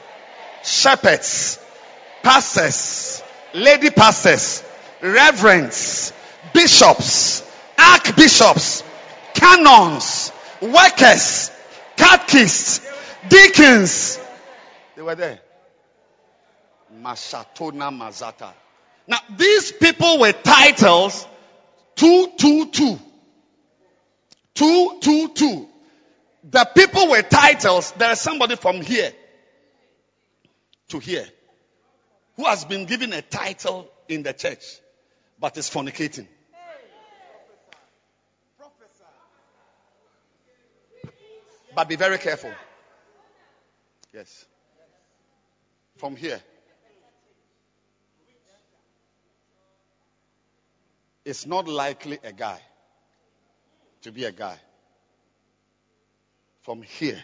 [SPEAKER 5] Shepherds. Pastors. Lady pastors. Reverends. Bishops archbishops, canons, workers, catechists, deacons. They were there. Mashatona Mazata. Now, these people were titles two, two, two. Two, two, two. The people were titles. There is somebody from here to here who has been given a title in the church but is fornicating. But be very careful. Yes. From here. It's not likely a guy to be a guy. From here.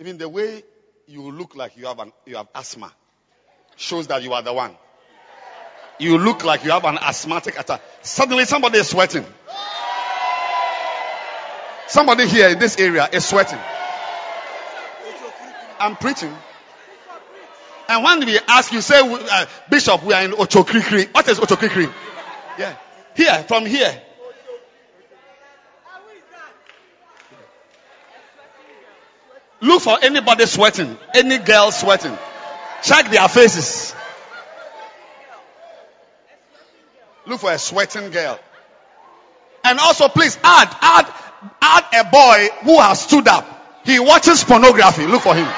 [SPEAKER 5] Even the way you look like you have an, you have asthma shows that you are the one. You look like you have an asthmatic attack. Suddenly somebody is sweating. Somebody here in this area is sweating. I'm preaching. And when we ask you, say, uh, Bishop, we are in Ochokrikri. What is Ochokrikri? Yeah. Here, from here. Look for anybody sweating, any girl sweating. Check their faces. Look for a sweating girl. And also, please add, add add a boy who has stood up. He watches pornography. Look for him.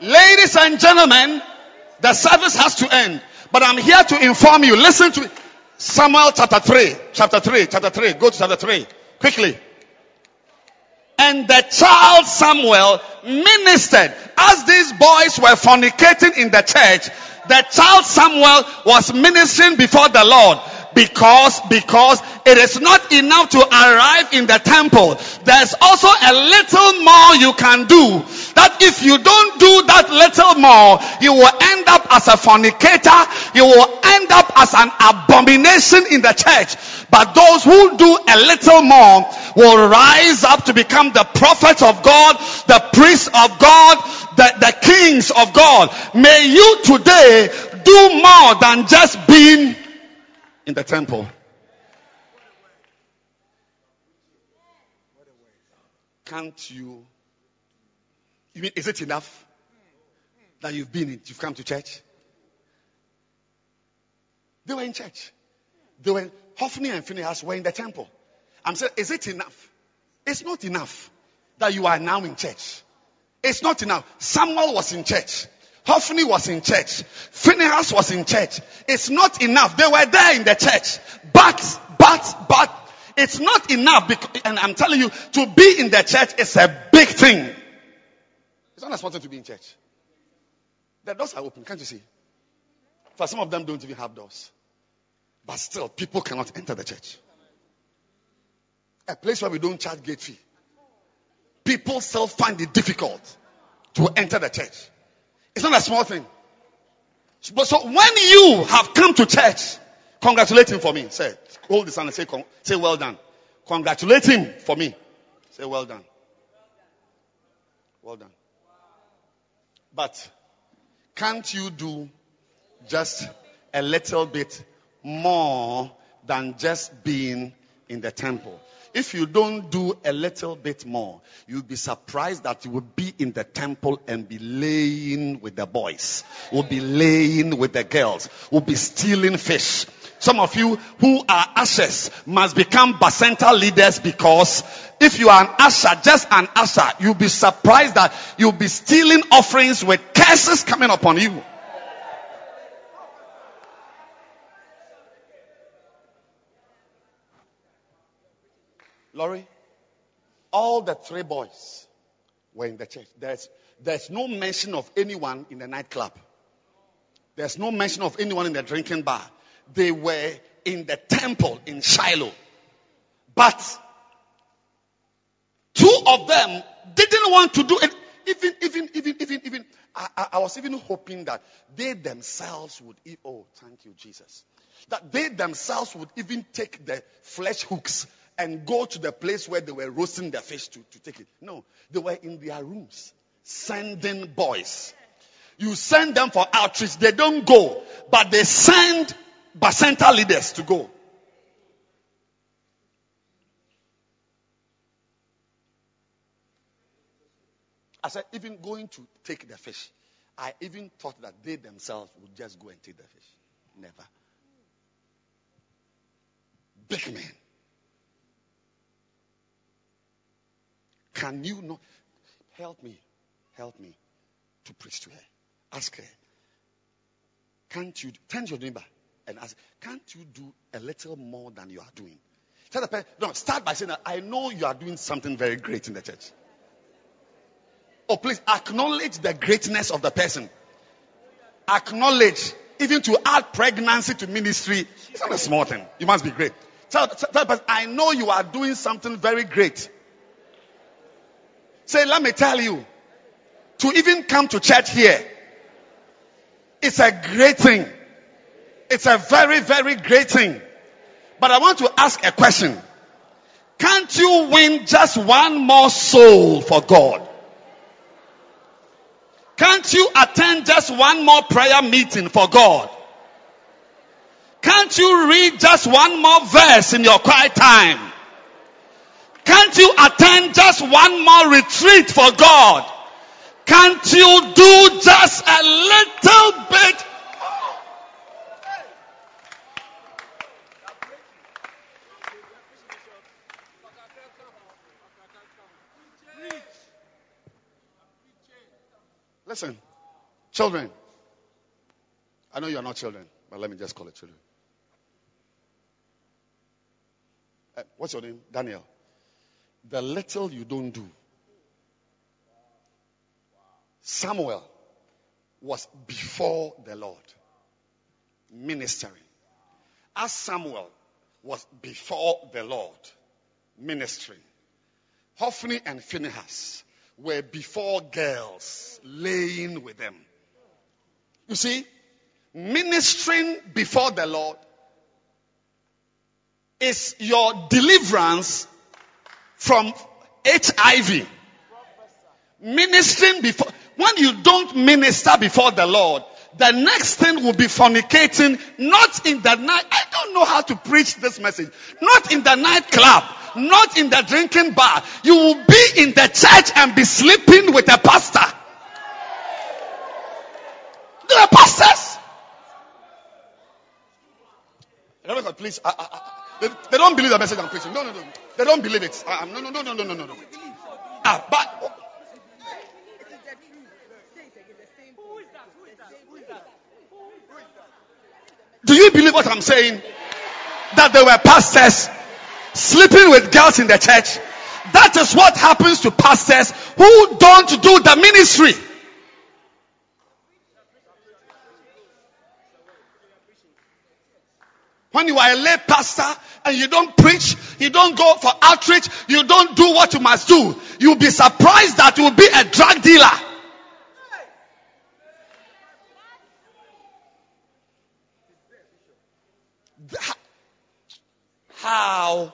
[SPEAKER 5] Ladies and gentlemen, the service has to end. But I'm here to inform you. Listen to Samuel chapter 3. Chapter 3. Chapter 3. Go to chapter 3. Quickly. And the child Samuel ministered as these boys were fornicating in the church. The child Samuel was ministering before the Lord. Because, because it is not enough to arrive in the temple. There's also a little more you can do. That if you don't do that little more, you will end up as a fornicator. You will end up as an abomination in the church. But those who do a little more will rise up to become the prophets of God, the priests of God, the, the kings of God. May you today do more than just being in the temple. Can't you? You mean, is it enough that you've been in, you've come to church? They were in church. They were, Hophni and Phinehas were in the temple. I'm saying, is it enough? It's not enough that you are now in church. It's not enough. Samuel was in church. Hophni was in church. Phinehas was in church. It's not enough. They were there in the church. But, but, but, it's not enough. Because, and I'm telling you, to be in the church is a big thing. It's not as important to be in church. The doors are open, can't you see? For some of them don't even have doors. But still, people cannot enter the church. A place where we don't charge gate fee. People still find it difficult to enter the church. It's not a small thing. But so when you have come to church, congratulate him for me. Say, hold this hand and say, say well done. Congratulate him for me. Say well done. Well done. But can't you do just a little bit more than just being in the temple? If you don't do a little bit more, you'll be surprised that you will be in the temple and be laying with the boys, will be laying with the girls, will be stealing fish. Some of you who are ushers must become bacenta leaders because if you are an usher, just an usher, you'll be surprised that you'll be stealing offerings with curses coming upon you. Laurie, all the three boys were in the church. There's, there's no mention of anyone in the nightclub. There's no mention of anyone in the drinking bar. They were in the temple in Shiloh. But two of them didn't want to do it. Even, even, even, even, even, I, I was even hoping that they themselves would, eat, oh, thank you, Jesus. That they themselves would even take the flesh hooks and go to the place where they were roasting their fish to, to take it. No, they were in their rooms sending boys. You send them for outreach, they don't go, but they send bacenta leaders to go. I said, even going to take the fish, I even thought that they themselves would just go and take the fish. Never. Big men. Can you not help me? Help me to preach to her. Ask her. Can't you turn your neighbor and ask, can't you do a little more than you are doing? Tell the person, no, start by saying that I know you are doing something very great in the church. Oh, please acknowledge the greatness of the person. Acknowledge, even to add pregnancy to ministry, it's not a small thing. You must be great. Tell, tell the person, I know you are doing something very great. Say, let me tell you, to even come to church here, it's a great thing. It's a very, very great thing. But I want to ask a question. Can't you win just one more soul for God? Can't you attend just one more prayer meeting for God? Can't you read just one more verse in your quiet time? Can't you attend just one more retreat for God? Can't you do just a little bit? Listen, children. I know you are not children, but let me just call it children. Uh, what's your name? Daniel the little you don't do. Samuel was before the Lord, ministering. as Samuel was before the Lord ministering, Hophni and Phinehas were before girls laying with them. You see, ministering before the Lord is your deliverance from HIV. Ministering before, when you don't minister before the Lord, the next thing will be fornicating, not in the night. I don't know how to preach this message. Not in the nightclub, not in the drinking bar. You will be in the church and be sleeping with a pastor. There are pastors. Please, I, I, they, they, don't believe the message I'm preaching. No, no, no. They don't believe it. Uh, no, no, no, no, no, no, no. Ah, but Do you believe what I'm saying? That there were pastors sleeping with girls in the church. That is what happens to pastors who don't do the ministry. When you are a lay pastor and you don't preach, you don't go for outreach, you don't do what you must do, you'll be surprised that you'll be a drug dealer. How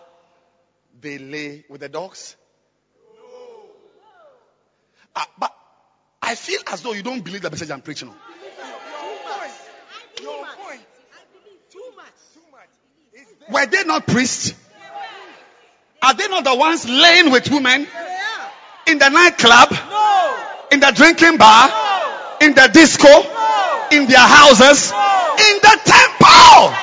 [SPEAKER 5] they lay with the dogs? Uh, but I feel as though you don't believe the message I'm preaching on. Were they not priests? Are they not the ones laying with women? In the nightclub? In the drinking bar? In the disco? In their houses? In the temple?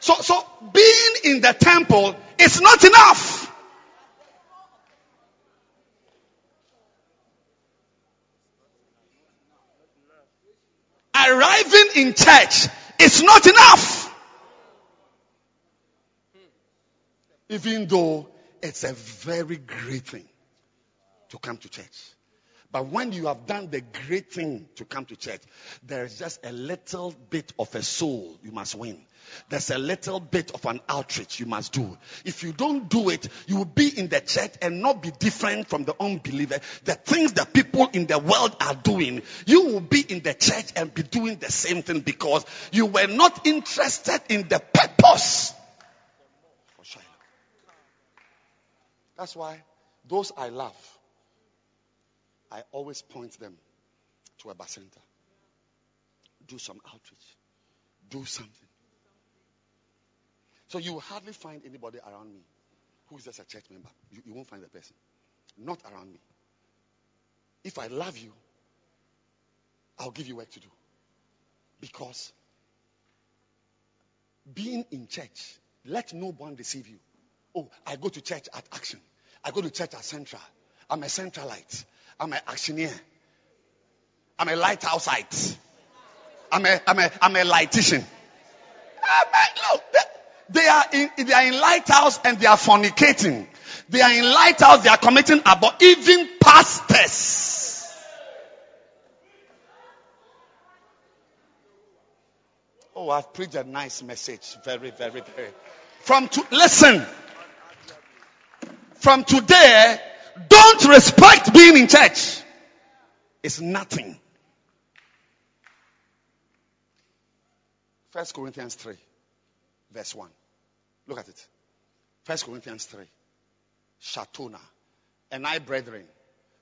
[SPEAKER 5] So, so being in the temple is not enough. Arriving in church is not enough. Even though it's a very great thing to come to church. But when you have done the great thing to come to church, there is just a little bit of a soul you must win. There's a little bit of an outreach you must do. If you don't do it, you will be in the church and not be different from the unbeliever. The things that people in the world are doing, you will be in the church and be doing the same thing because you were not interested in the purpose. That's why those I love, I always point them to a bacenta. Do some outreach. Do something. So you will hardly find anybody around me who is just a church member. You, you won't find the person. Not around me. If I love you, I'll give you work to do. Because being in church, let no one deceive you. Oh, I go to church at Action. I go to church at Central. I'm a Centralite. I'm an actioneer. I'm a lighthouse I'm a, I'm a, I'm a lightician. I'm a, look, they are in, they are in lighthouse and they are fornicating. They are in lighthouse, they are committing about even pastors. Oh, I've preached a nice message. Very, very, very. From to, listen. From today, don't respect being in church. It's nothing. First Corinthians 3, verse 1. Look at it. First Corinthians 3. Shatona. And I, brethren,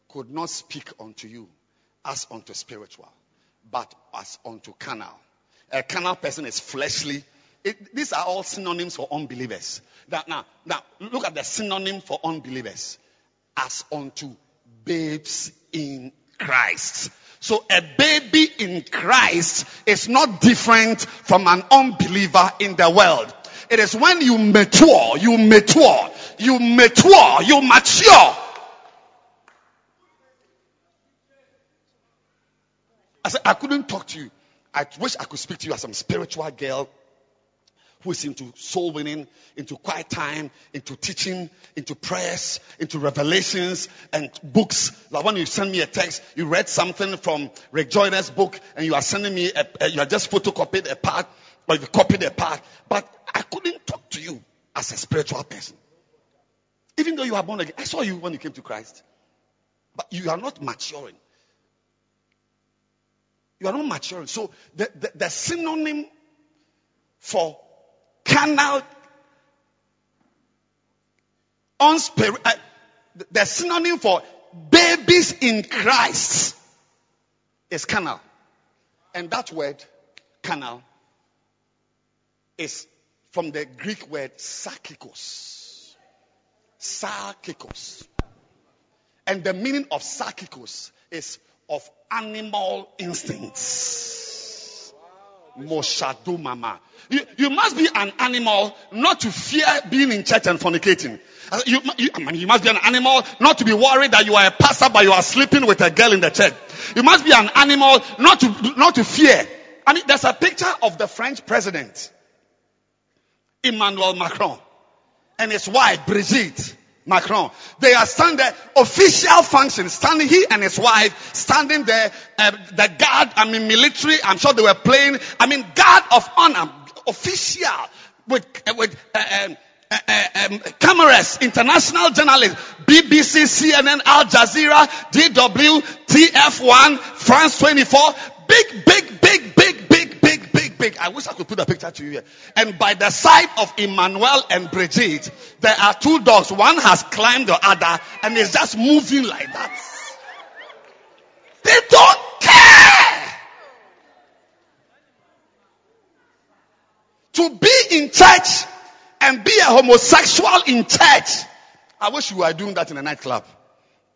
[SPEAKER 5] could not speak unto you as unto spiritual, but as unto carnal. A carnal person is fleshly. It, these are all synonyms for unbelievers. Now, now, now, look at the synonym for unbelievers. As unto babes in Christ. So a baby in Christ is not different from an unbeliever in the world. It is when you mature, you mature, you mature, you mature. I said, I couldn't talk to you. I wish I could speak to you as some spiritual girl who is into soul winning, into quiet time, into teaching, into prayers, into revelations and books. Like when you send me a text, you read something from Rick Joyner's book and you are sending me, a, a, you are just photocopied a part or you copied a part. But I couldn't talk to you as a spiritual person. Even though you are born again, I saw you when you came to Christ. But you are not maturing. You are not maturing. So the, the, the synonym for carnal, unspirit, uh, the synonym for babies in Christ is carnal. And that word, carnal, is from the Greek word sarkikos. Sarkikos. And the meaning of sarkikos is of animal instincts. Moshadu mama. You, you must be an animal not to fear being in church and fornicating. Uh, You, you, I mean, you must be an animal not to be worried that you are a pastor but you are sleeping with a girl in the church. You must be an animal not to, not to fear. I mean, there's a picture of the French president, Emmanuel Macron, and his wife, Brigitte Macron. They are standing there, official function, standing, he and his wife standing there, uh, the guard, I mean military, I'm sure they were playing, I mean guard of honor, official, with, uh, with, uh, um, uh, uh, um, cameras, international journalists, BBC, CNN, Al Jazeera, DW, TF1, France 24, big, big, big, big, I wish I could put a picture to you here. And by the side of Emmanuel and Brigitte, there are two dogs. One has climbed the other and is just moving like that. They don't care. To be in church and be a homosexual in church. I wish you were doing that in a nightclub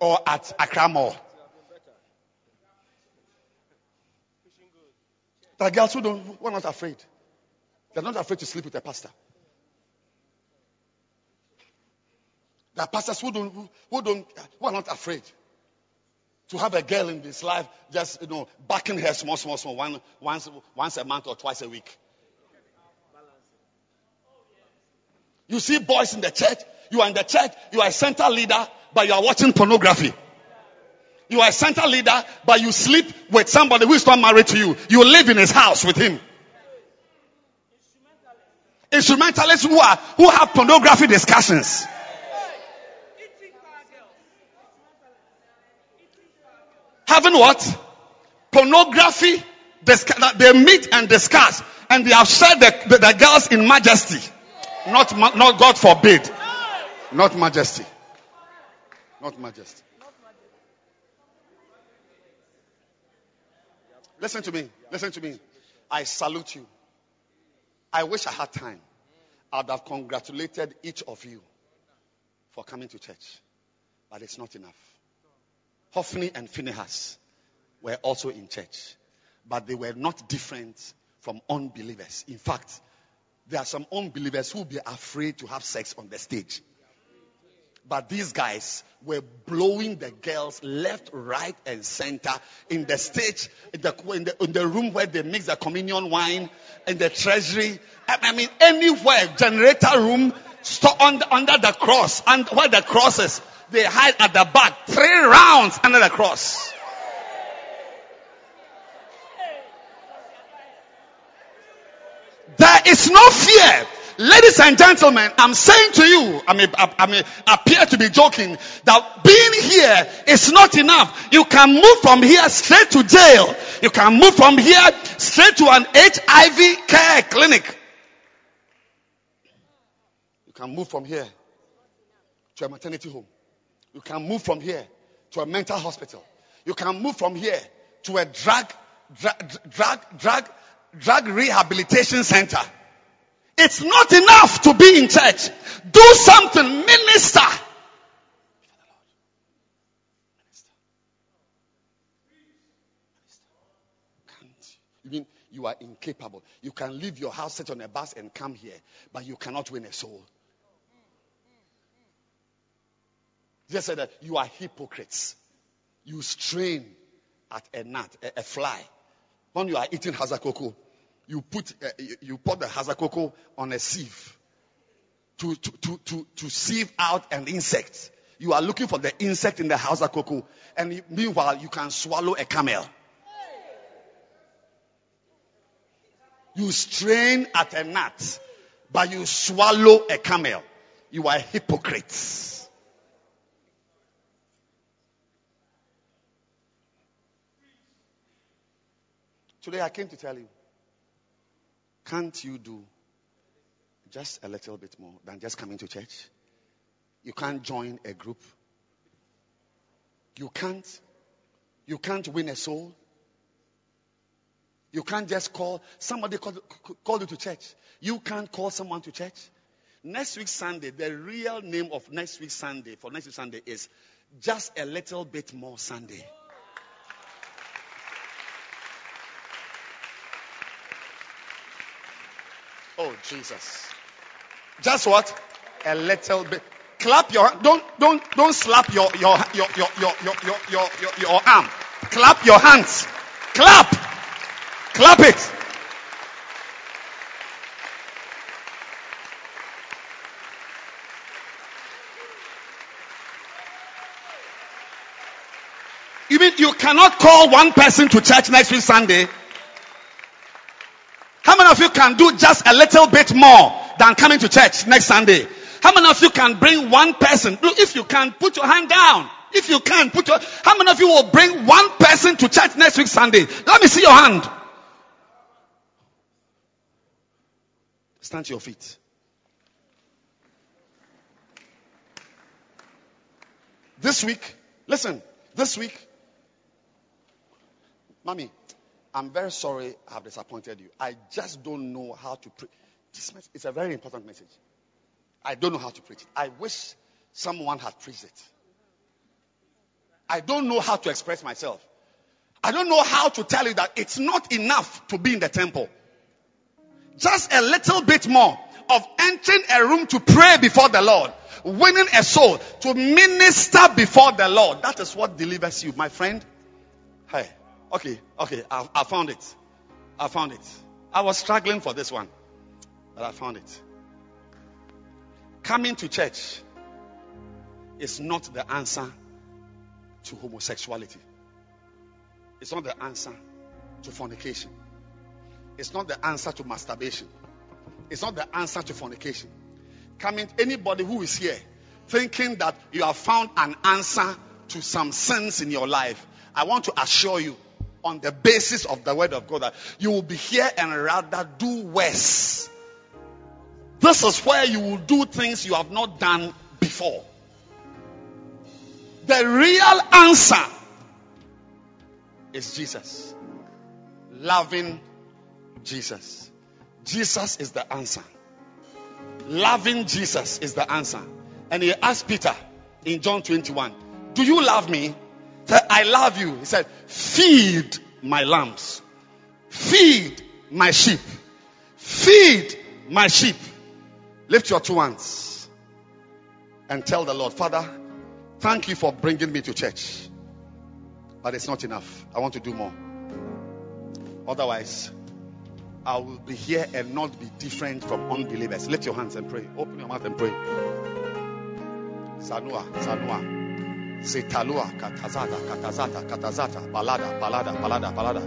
[SPEAKER 5] or at Accra Mall. There are girls who don't, who are not afraid. They're not afraid to sleep with a pastor. There are pastors who don't, who, don't, who are not afraid to have a girl in this life, just you know, backing her small, small, small, one, once, once a month or twice a week. You see boys in the church, you are in the church, you are a center leader, but you are watching pornography. You are a center leader, but you sleep with somebody who is not married to you. You live in his house with him. Instrumentalists who are who have pornography discussions. Having what? Pornography. They meet and discuss, and they have shared the, the, the girls in majesty. Not, not God forbid. Not majesty. Not majesty. Listen to me. Listen to me. I salute you. I wish I had time. I'd have congratulated each of you for coming to church. But it's not enough. Hophni and Phinehas were also in church. But they were not different from unbelievers. In fact, there are some unbelievers who will be afraid to have sex on the stage. But these guys were blowing the girls left, right, and center in the stage, in the, in the, in the room where they mix the communion wine, in the treasury. I mean, anywhere, generator room, store under, under the cross, and where the cross is, they hide at the back, three rounds under the cross. There is no fear. Ladies and gentlemen, I'm saying to you, I may, I, appear to be joking, that being here is not enough. You can move from here straight to jail. You can move from here straight to an HIV care clinic. You can move from here to a maternity home. You can move from here to a mental hospital. You can move from here to a drug, drug, drug, drug, drug rehabilitation center. It's not enough to be in church. Do something, minister. You mean you are incapable? You can leave your house, sit on a bus, and come here, but you cannot win a soul. Just said that you are hypocrites. You strain at a gnat, a, a fly. When you are eating Hausa koko, you put uh, you, put the Hausa koko on a sieve to, to, to, to, to sieve out an insect. You are looking for the insect in the Hausa koko, and meanwhile you can swallow a camel. You strain at a gnat, but you swallow a camel. You are hypocrites. Today I came to tell you can't you do just a little bit more than just coming to church? You can't join a group. You can't you can't win a soul. You can't just call somebody call, call you to church. You can't call someone to church. Next week Sunday, the real name of next week Sunday for next week Sunday is just a little bit more Sunday. Oh Jesus. Just what? A little bit. Clap your don't don't don't slap your your your your your your your your, your, your arm. Clap your hands. Clap. Clap it. You mean you cannot call one person to church next week Sunday? Of you can do just a little bit more than coming to church next Sunday? How many of you can bring one person? Look, if you can, put your hand down. If you can, put your. How many of you will bring one person to church next week Sunday? Let me see your hand. Stand to your feet. This week, listen, this week, mommy, I'm very sorry I have disappointed you. I just don't know how to preach. This message, it's a very important message. I don't know how to preach it. I wish someone had preached it. I don't know how to express myself. I don't know how to tell you that it's not enough to be in the temple. Just a little bit more of entering a room to pray before the Lord, winning a soul, to minister before the Lord. That is what delivers you, my friend. Hey, okay, okay, I, I found it. I found it. I was struggling for this one, but I found it. Coming to church is not the answer to homosexuality. It's not the answer to fornication. It's not the answer to masturbation. It's not the answer to fornication. Coming, anybody who is here thinking that you have found an answer to some sins in your life, I want to assure you, on the basis of the word of God, that you will be here and rather do worse. This is where you will do things you have not done before. The real answer is Jesus. Loving Jesus. Jesus is the answer. Loving Jesus is the answer. And he asked Peter in John 21, Do you love me? Said, I love you. He said, Feed my lambs. Feed my sheep. Feed my sheep. Lift your two hands and tell the Lord, Father, thank you for bringing me to church. But it's not enough. I want to do more. Otherwise, I will be here and not be different from unbelievers. Lift your hands and pray. Open your mouth and pray. Sanua, Sanua. Setalua, Katazata, Katazata, Katazata, Balada, Balada, Balada, Balada.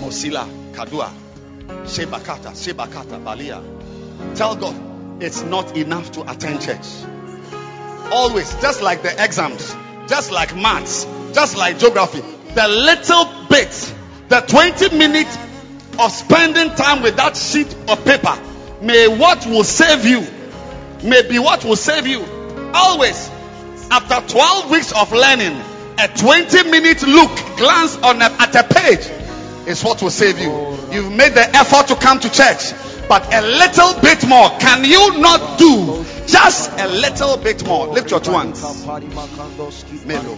[SPEAKER 5] Mosila, Kadua, Shebakata, Shebakata, Balia. Tell God it's not enough to attend church. Always, just like the exams, just like maths, just like geography, the little bit, the 20 minutes of spending time with that sheet of paper may what will save you, may be what will save you. Always, after 12 weeks of learning, a 20 minute look, glance on a, at a page is what will save you. You've made the effort to come to church, but a little bit more. Can you not do just a little bit more? Lift your two hands. Melo.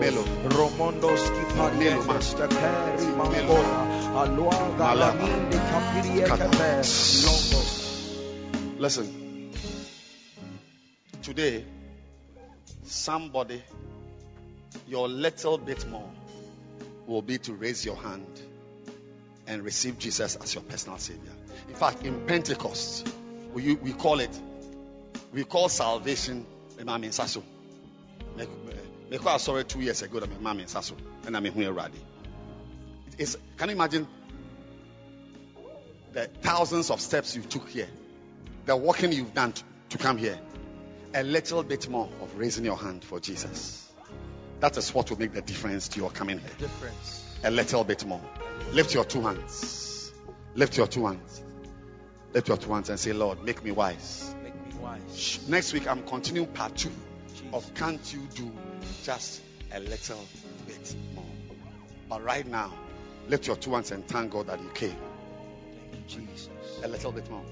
[SPEAKER 5] Melo. Listen. Today, somebody, your little bit more will be to raise your hand and receive Jesus as your personal savior. In fact, in Pentecost, we, we call it, we call salvation Mami Saso. Me call sorry two years ago Mami Saso and I'm here ready. It's, can you imagine the thousands of steps you took here, the walking you've done to, to come here, a little bit more of raising your hand for Jesus. That is what will make the difference to your coming here.
[SPEAKER 6] Difference.
[SPEAKER 5] A little bit more. Lift your two hands. Lift your two hands. Lift your two hands and say, Lord, make me wise.
[SPEAKER 6] Make me wise.
[SPEAKER 5] Next week, I'm continuing part two
[SPEAKER 6] Jesus.
[SPEAKER 5] of Can't You Do Just a Little Bit More. But right now, lift your two hands and thank God that you came.
[SPEAKER 6] Thank you, Jesus.
[SPEAKER 5] A little bit more.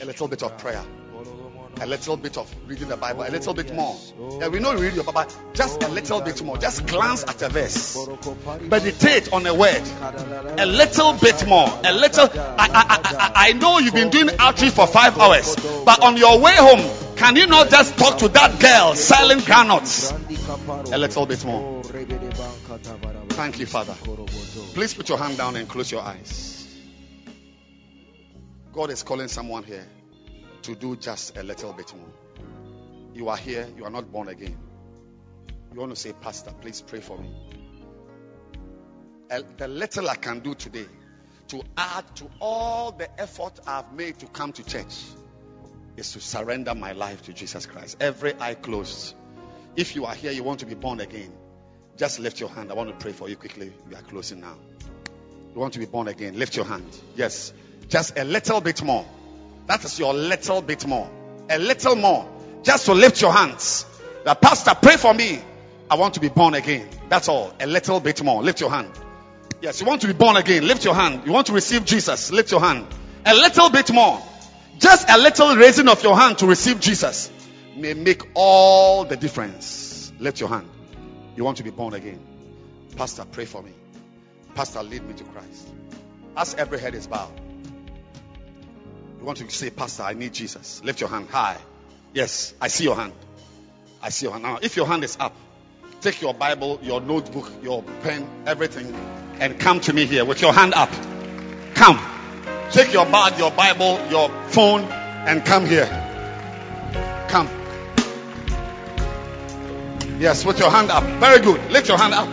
[SPEAKER 5] A little bit of prayer. A little bit of reading the Bible. A little bit
[SPEAKER 6] oh,
[SPEAKER 5] more.
[SPEAKER 6] Oh,
[SPEAKER 5] Yeah, we know you read your Bible. Just a little bit more. Just glance at a verse. Meditate on a word. A little bit more. A little. I, I, I, I know you've been doing outreach for five hours, but on your way home, can you not just talk to that girl selling granuts? A little bit more. Thank you, Father. Please put your hand down and close your eyes. God is calling someone here to do just a little bit more. You are here, you are not born again. You want to say, Pastor, please pray for me. The little I can do today to add to all the effort I've made to come to church is to surrender my life to Jesus Christ. Every eye closed. If you are here, you want to be born again, just lift your hand. I want to pray for you quickly. We are closing now. You want to be born again, lift your hand. Yes, just a little bit more. That is your little bit more. A little more. Just to lift your hands. The pastor, pray for me. I want to be born again. That's all. A little bit more. Lift your hand. Yes, you want to be born again. Lift your hand. You want to receive Jesus. Lift your hand. A little bit more. Just a little raising of your hand to receive Jesus may make all the difference. Lift your hand. You want to be born again. Pastor, pray for me. Pastor, lead me to Christ. As every head is bowed. You want to say, Pastor, I need Jesus. Lift your hand high. Yes, I see your hand. I see your hand. Now, if your hand is up, take your Bible, your notebook, your pen, everything, and come to me here with your hand up. Come. Take your bag, your Bible, your phone, and come here. Come. Yes, with your hand up. Very good. Lift your hand up.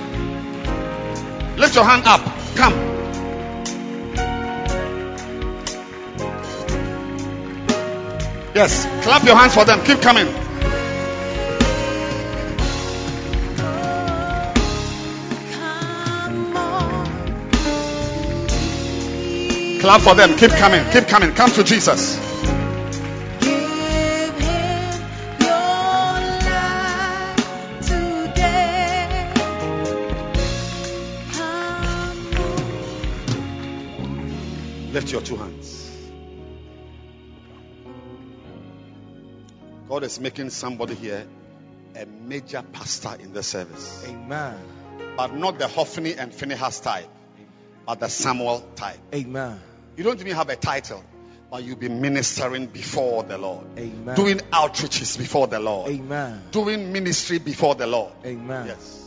[SPEAKER 5] Lift your hand up. Come. Yes, clap your hands for them. Keep coming. Clap for them. Keep coming. Keep coming. Come to Jesus. Lift your two hands. God is making somebody here a major pastor in the service.
[SPEAKER 6] Amen.
[SPEAKER 5] But not the Hophni and Phinehas type, but the Samuel type.
[SPEAKER 6] Amen.
[SPEAKER 5] You don't even have a title, but you'll be ministering before the Lord,
[SPEAKER 6] Amen.
[SPEAKER 5] doing outreaches before the Lord,
[SPEAKER 6] Amen.
[SPEAKER 5] doing ministry before the Lord.
[SPEAKER 6] Amen.
[SPEAKER 5] Yes.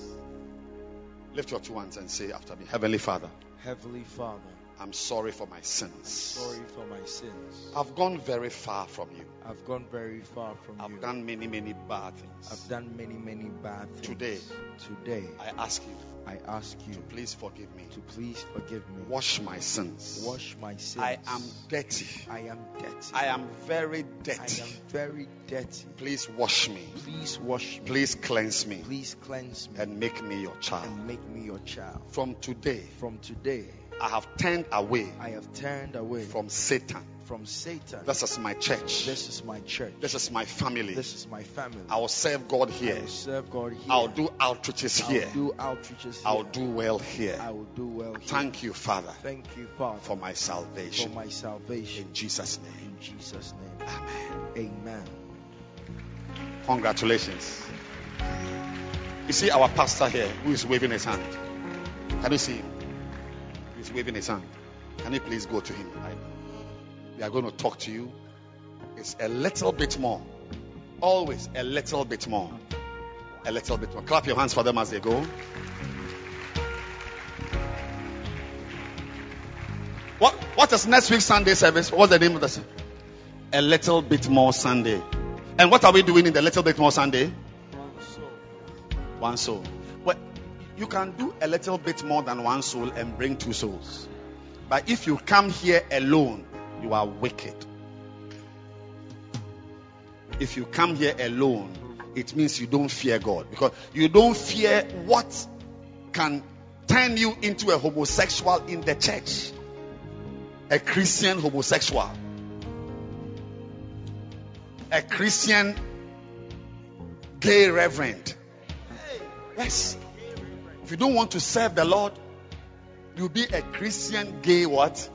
[SPEAKER 5] Lift your two hands and say after me Heavenly Father,
[SPEAKER 6] Heavenly Father,
[SPEAKER 5] I'm sorry for my sins.
[SPEAKER 6] sorry for my sins.
[SPEAKER 5] I've gone very far from you.
[SPEAKER 6] I've gone very far from you.
[SPEAKER 5] I've done many, many bad things.
[SPEAKER 6] I've done many, many bad things.
[SPEAKER 5] Today.
[SPEAKER 6] Today,
[SPEAKER 5] I ask you
[SPEAKER 6] I ask you
[SPEAKER 5] to please forgive me.
[SPEAKER 6] to please forgive me.
[SPEAKER 5] Wash my sins.
[SPEAKER 6] Wash my sins.
[SPEAKER 5] I am dirty.
[SPEAKER 6] I am dirty.
[SPEAKER 5] I am very dirty.
[SPEAKER 6] I am very dirty.
[SPEAKER 5] Please wash me.
[SPEAKER 6] Please wash me.
[SPEAKER 5] Please cleanse me
[SPEAKER 6] Please cleanse me
[SPEAKER 5] and make me your child.
[SPEAKER 6] and make me your child.
[SPEAKER 5] From today,
[SPEAKER 6] From today,
[SPEAKER 5] I have turned away
[SPEAKER 6] I have turned away
[SPEAKER 5] from Satan.
[SPEAKER 6] from Satan.
[SPEAKER 5] This is my church.
[SPEAKER 6] This is my church.
[SPEAKER 5] This is my family.
[SPEAKER 6] This is my family.
[SPEAKER 5] I will serve God here.
[SPEAKER 6] I will serve God here.
[SPEAKER 5] I'll do outreaches
[SPEAKER 6] I'll
[SPEAKER 5] here.
[SPEAKER 6] do outreaches here.
[SPEAKER 5] I'll do well here.
[SPEAKER 6] I will do well here.
[SPEAKER 5] Thank you, Father,
[SPEAKER 6] Thank you, Father,
[SPEAKER 5] for my salvation.
[SPEAKER 6] for my salvation.
[SPEAKER 5] In Jesus' name.
[SPEAKER 6] In Jesus' name.
[SPEAKER 5] Amen.
[SPEAKER 6] Amen.
[SPEAKER 5] Congratulations. You see our pastor here who is waving his hand. Can you see him? He's waving his hand. Can you please go to him now? We are going to talk to you. It's a little bit more. Always a little bit more. A little bit more. Clap your hands for them as they go. What what is next week's Sunday service? What's the name of the service? A little bit more Sunday. And what are we doing in the little bit more Sunday? One soul. Well, you can do a little bit more than one soul and bring two souls. But if you come here alone, you are wicked. If you come here alone, it means you don't fear God because you don't fear what can turn you into a homosexual in the church. A Christian homosexual. A Christian gay reverend. Yes. If you don't want to serve the Lord, you'll be a Christian gay what?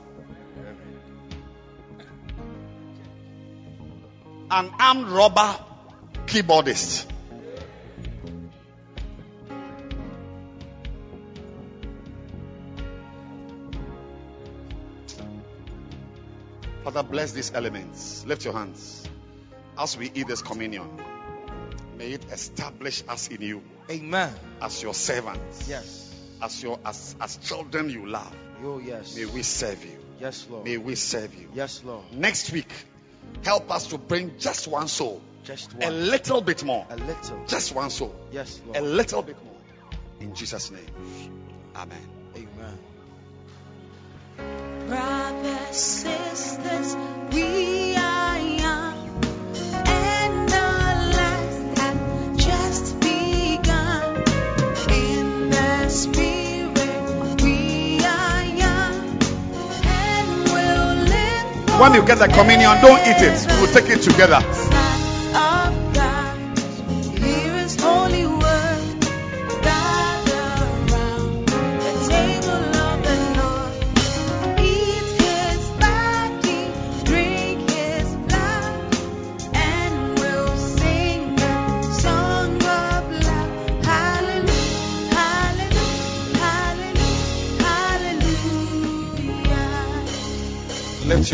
[SPEAKER 5] An armed robber keyboardist. Father, bless these elements. Lift your hands. As we eat this communion, may it establish us in you
[SPEAKER 6] Amen.
[SPEAKER 5] as your servants,
[SPEAKER 6] Yes.
[SPEAKER 5] as your as, as children you love.
[SPEAKER 6] Oh, yes.
[SPEAKER 5] May we serve you.
[SPEAKER 6] Yes, Lord.
[SPEAKER 5] May we serve you.
[SPEAKER 6] Yes, Lord.
[SPEAKER 5] Next week, help us to bring just one soul,
[SPEAKER 6] Just one.
[SPEAKER 5] a little bit more,
[SPEAKER 6] A little.
[SPEAKER 5] just one soul,
[SPEAKER 6] Yes,
[SPEAKER 5] a little bit more. In Jesus' name, Amen.
[SPEAKER 6] Amen.
[SPEAKER 3] Brothers, sisters, we are young,
[SPEAKER 5] When you get the communion, don't eat it. We'll take it together.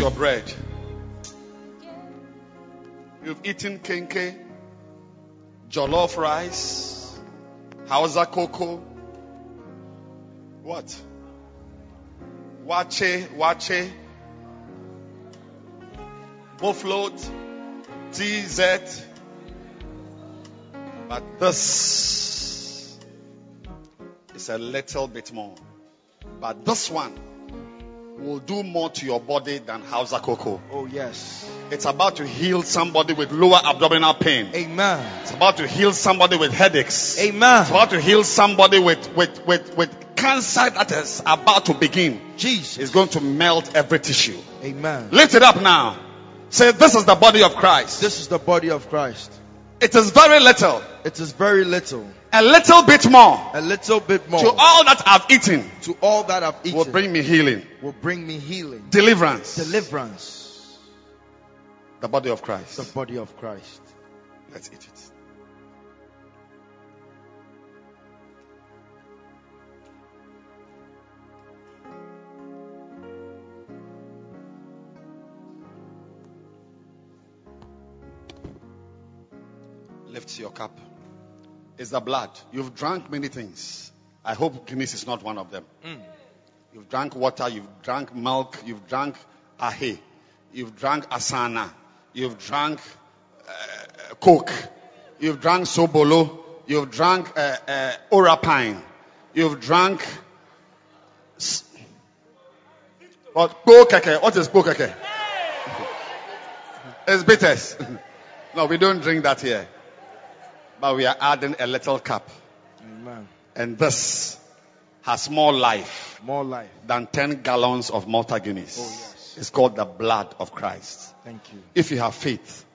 [SPEAKER 5] Your bread. You've eaten kenke, jollof rice, hausa koko. What? Waakye, waakye, bofrot, TZ. But this is a little bit more. But this one will do more to your body than Hausa koko.
[SPEAKER 6] Oh, yes.
[SPEAKER 5] It's about to heal somebody with lower abdominal pain.
[SPEAKER 6] Amen.
[SPEAKER 5] It's about to heal somebody with headaches.
[SPEAKER 6] Amen.
[SPEAKER 5] It's about to heal somebody with, with, with, with cancer that is about to begin.
[SPEAKER 6] Jesus.
[SPEAKER 5] It's going to melt every tissue.
[SPEAKER 6] Amen.
[SPEAKER 5] Lift it up now. Say, this is the body of Christ.
[SPEAKER 6] This is the body of Christ.
[SPEAKER 5] It is very little.
[SPEAKER 6] It is very little.
[SPEAKER 5] A little bit more
[SPEAKER 6] A little bit more.
[SPEAKER 5] to all that I've eaten
[SPEAKER 6] to all that I've eaten
[SPEAKER 5] will bring me healing,
[SPEAKER 6] will bring me healing,
[SPEAKER 5] deliverance.
[SPEAKER 6] deliverance.
[SPEAKER 5] The body of Christ.
[SPEAKER 6] The body of Christ.
[SPEAKER 5] Let's eat it. Lift your cup. It's the blood. You've drunk many things. I hope Guinness is not one of them. You've drank water, you've drank milk, you've drank ahe, you've drank asana, you've drank uh, coke, you've drank sobolo, you've drank uh, uh, orapine, you've drank s- what keke. What is keke? It's bitters. no, we don't drink that here, but we are adding a little cup,
[SPEAKER 6] Amen.
[SPEAKER 5] and this has more life
[SPEAKER 6] More life.
[SPEAKER 5] than 10 gallons of Malta Guinness.
[SPEAKER 6] Oh, yes.
[SPEAKER 5] It's called the blood of Christ.
[SPEAKER 6] Thank you.
[SPEAKER 5] If you have faith,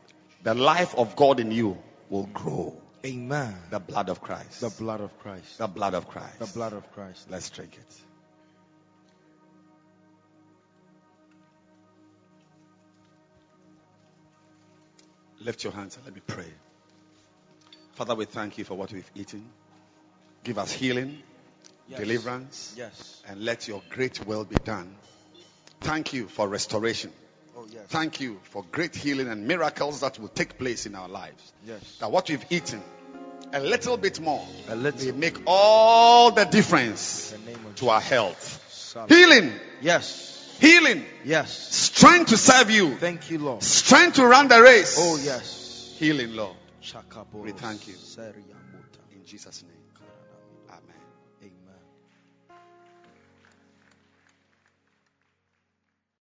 [SPEAKER 5] the life of God in you will grow.
[SPEAKER 6] Amen.
[SPEAKER 5] The blood of Christ.
[SPEAKER 6] The blood of Christ.
[SPEAKER 5] The blood of Christ.
[SPEAKER 6] The blood of Christ.
[SPEAKER 5] Let's drink it. Lift your hands and let me pray. Father, we thank you for what we've eaten. Give us healing,
[SPEAKER 6] Yes.
[SPEAKER 5] deliverance,
[SPEAKER 6] Yes.
[SPEAKER 5] and let your great will be done. Thank you for restoration.
[SPEAKER 6] Oh, yes.
[SPEAKER 5] Thank you for great healing and miracles that will take place in our lives.
[SPEAKER 6] Yes.
[SPEAKER 5] That what we've eaten, a little bit more,
[SPEAKER 6] A little.
[SPEAKER 5] will make all the difference
[SPEAKER 6] the
[SPEAKER 5] to our health. Healing,
[SPEAKER 6] Yes.
[SPEAKER 5] Healing.
[SPEAKER 6] Yes.
[SPEAKER 5] Strength to serve you.
[SPEAKER 6] Thank you, Lord.
[SPEAKER 5] Strength to run the race.
[SPEAKER 6] Oh, yes.
[SPEAKER 5] Healing, Lord. We thank you. In Jesus' name.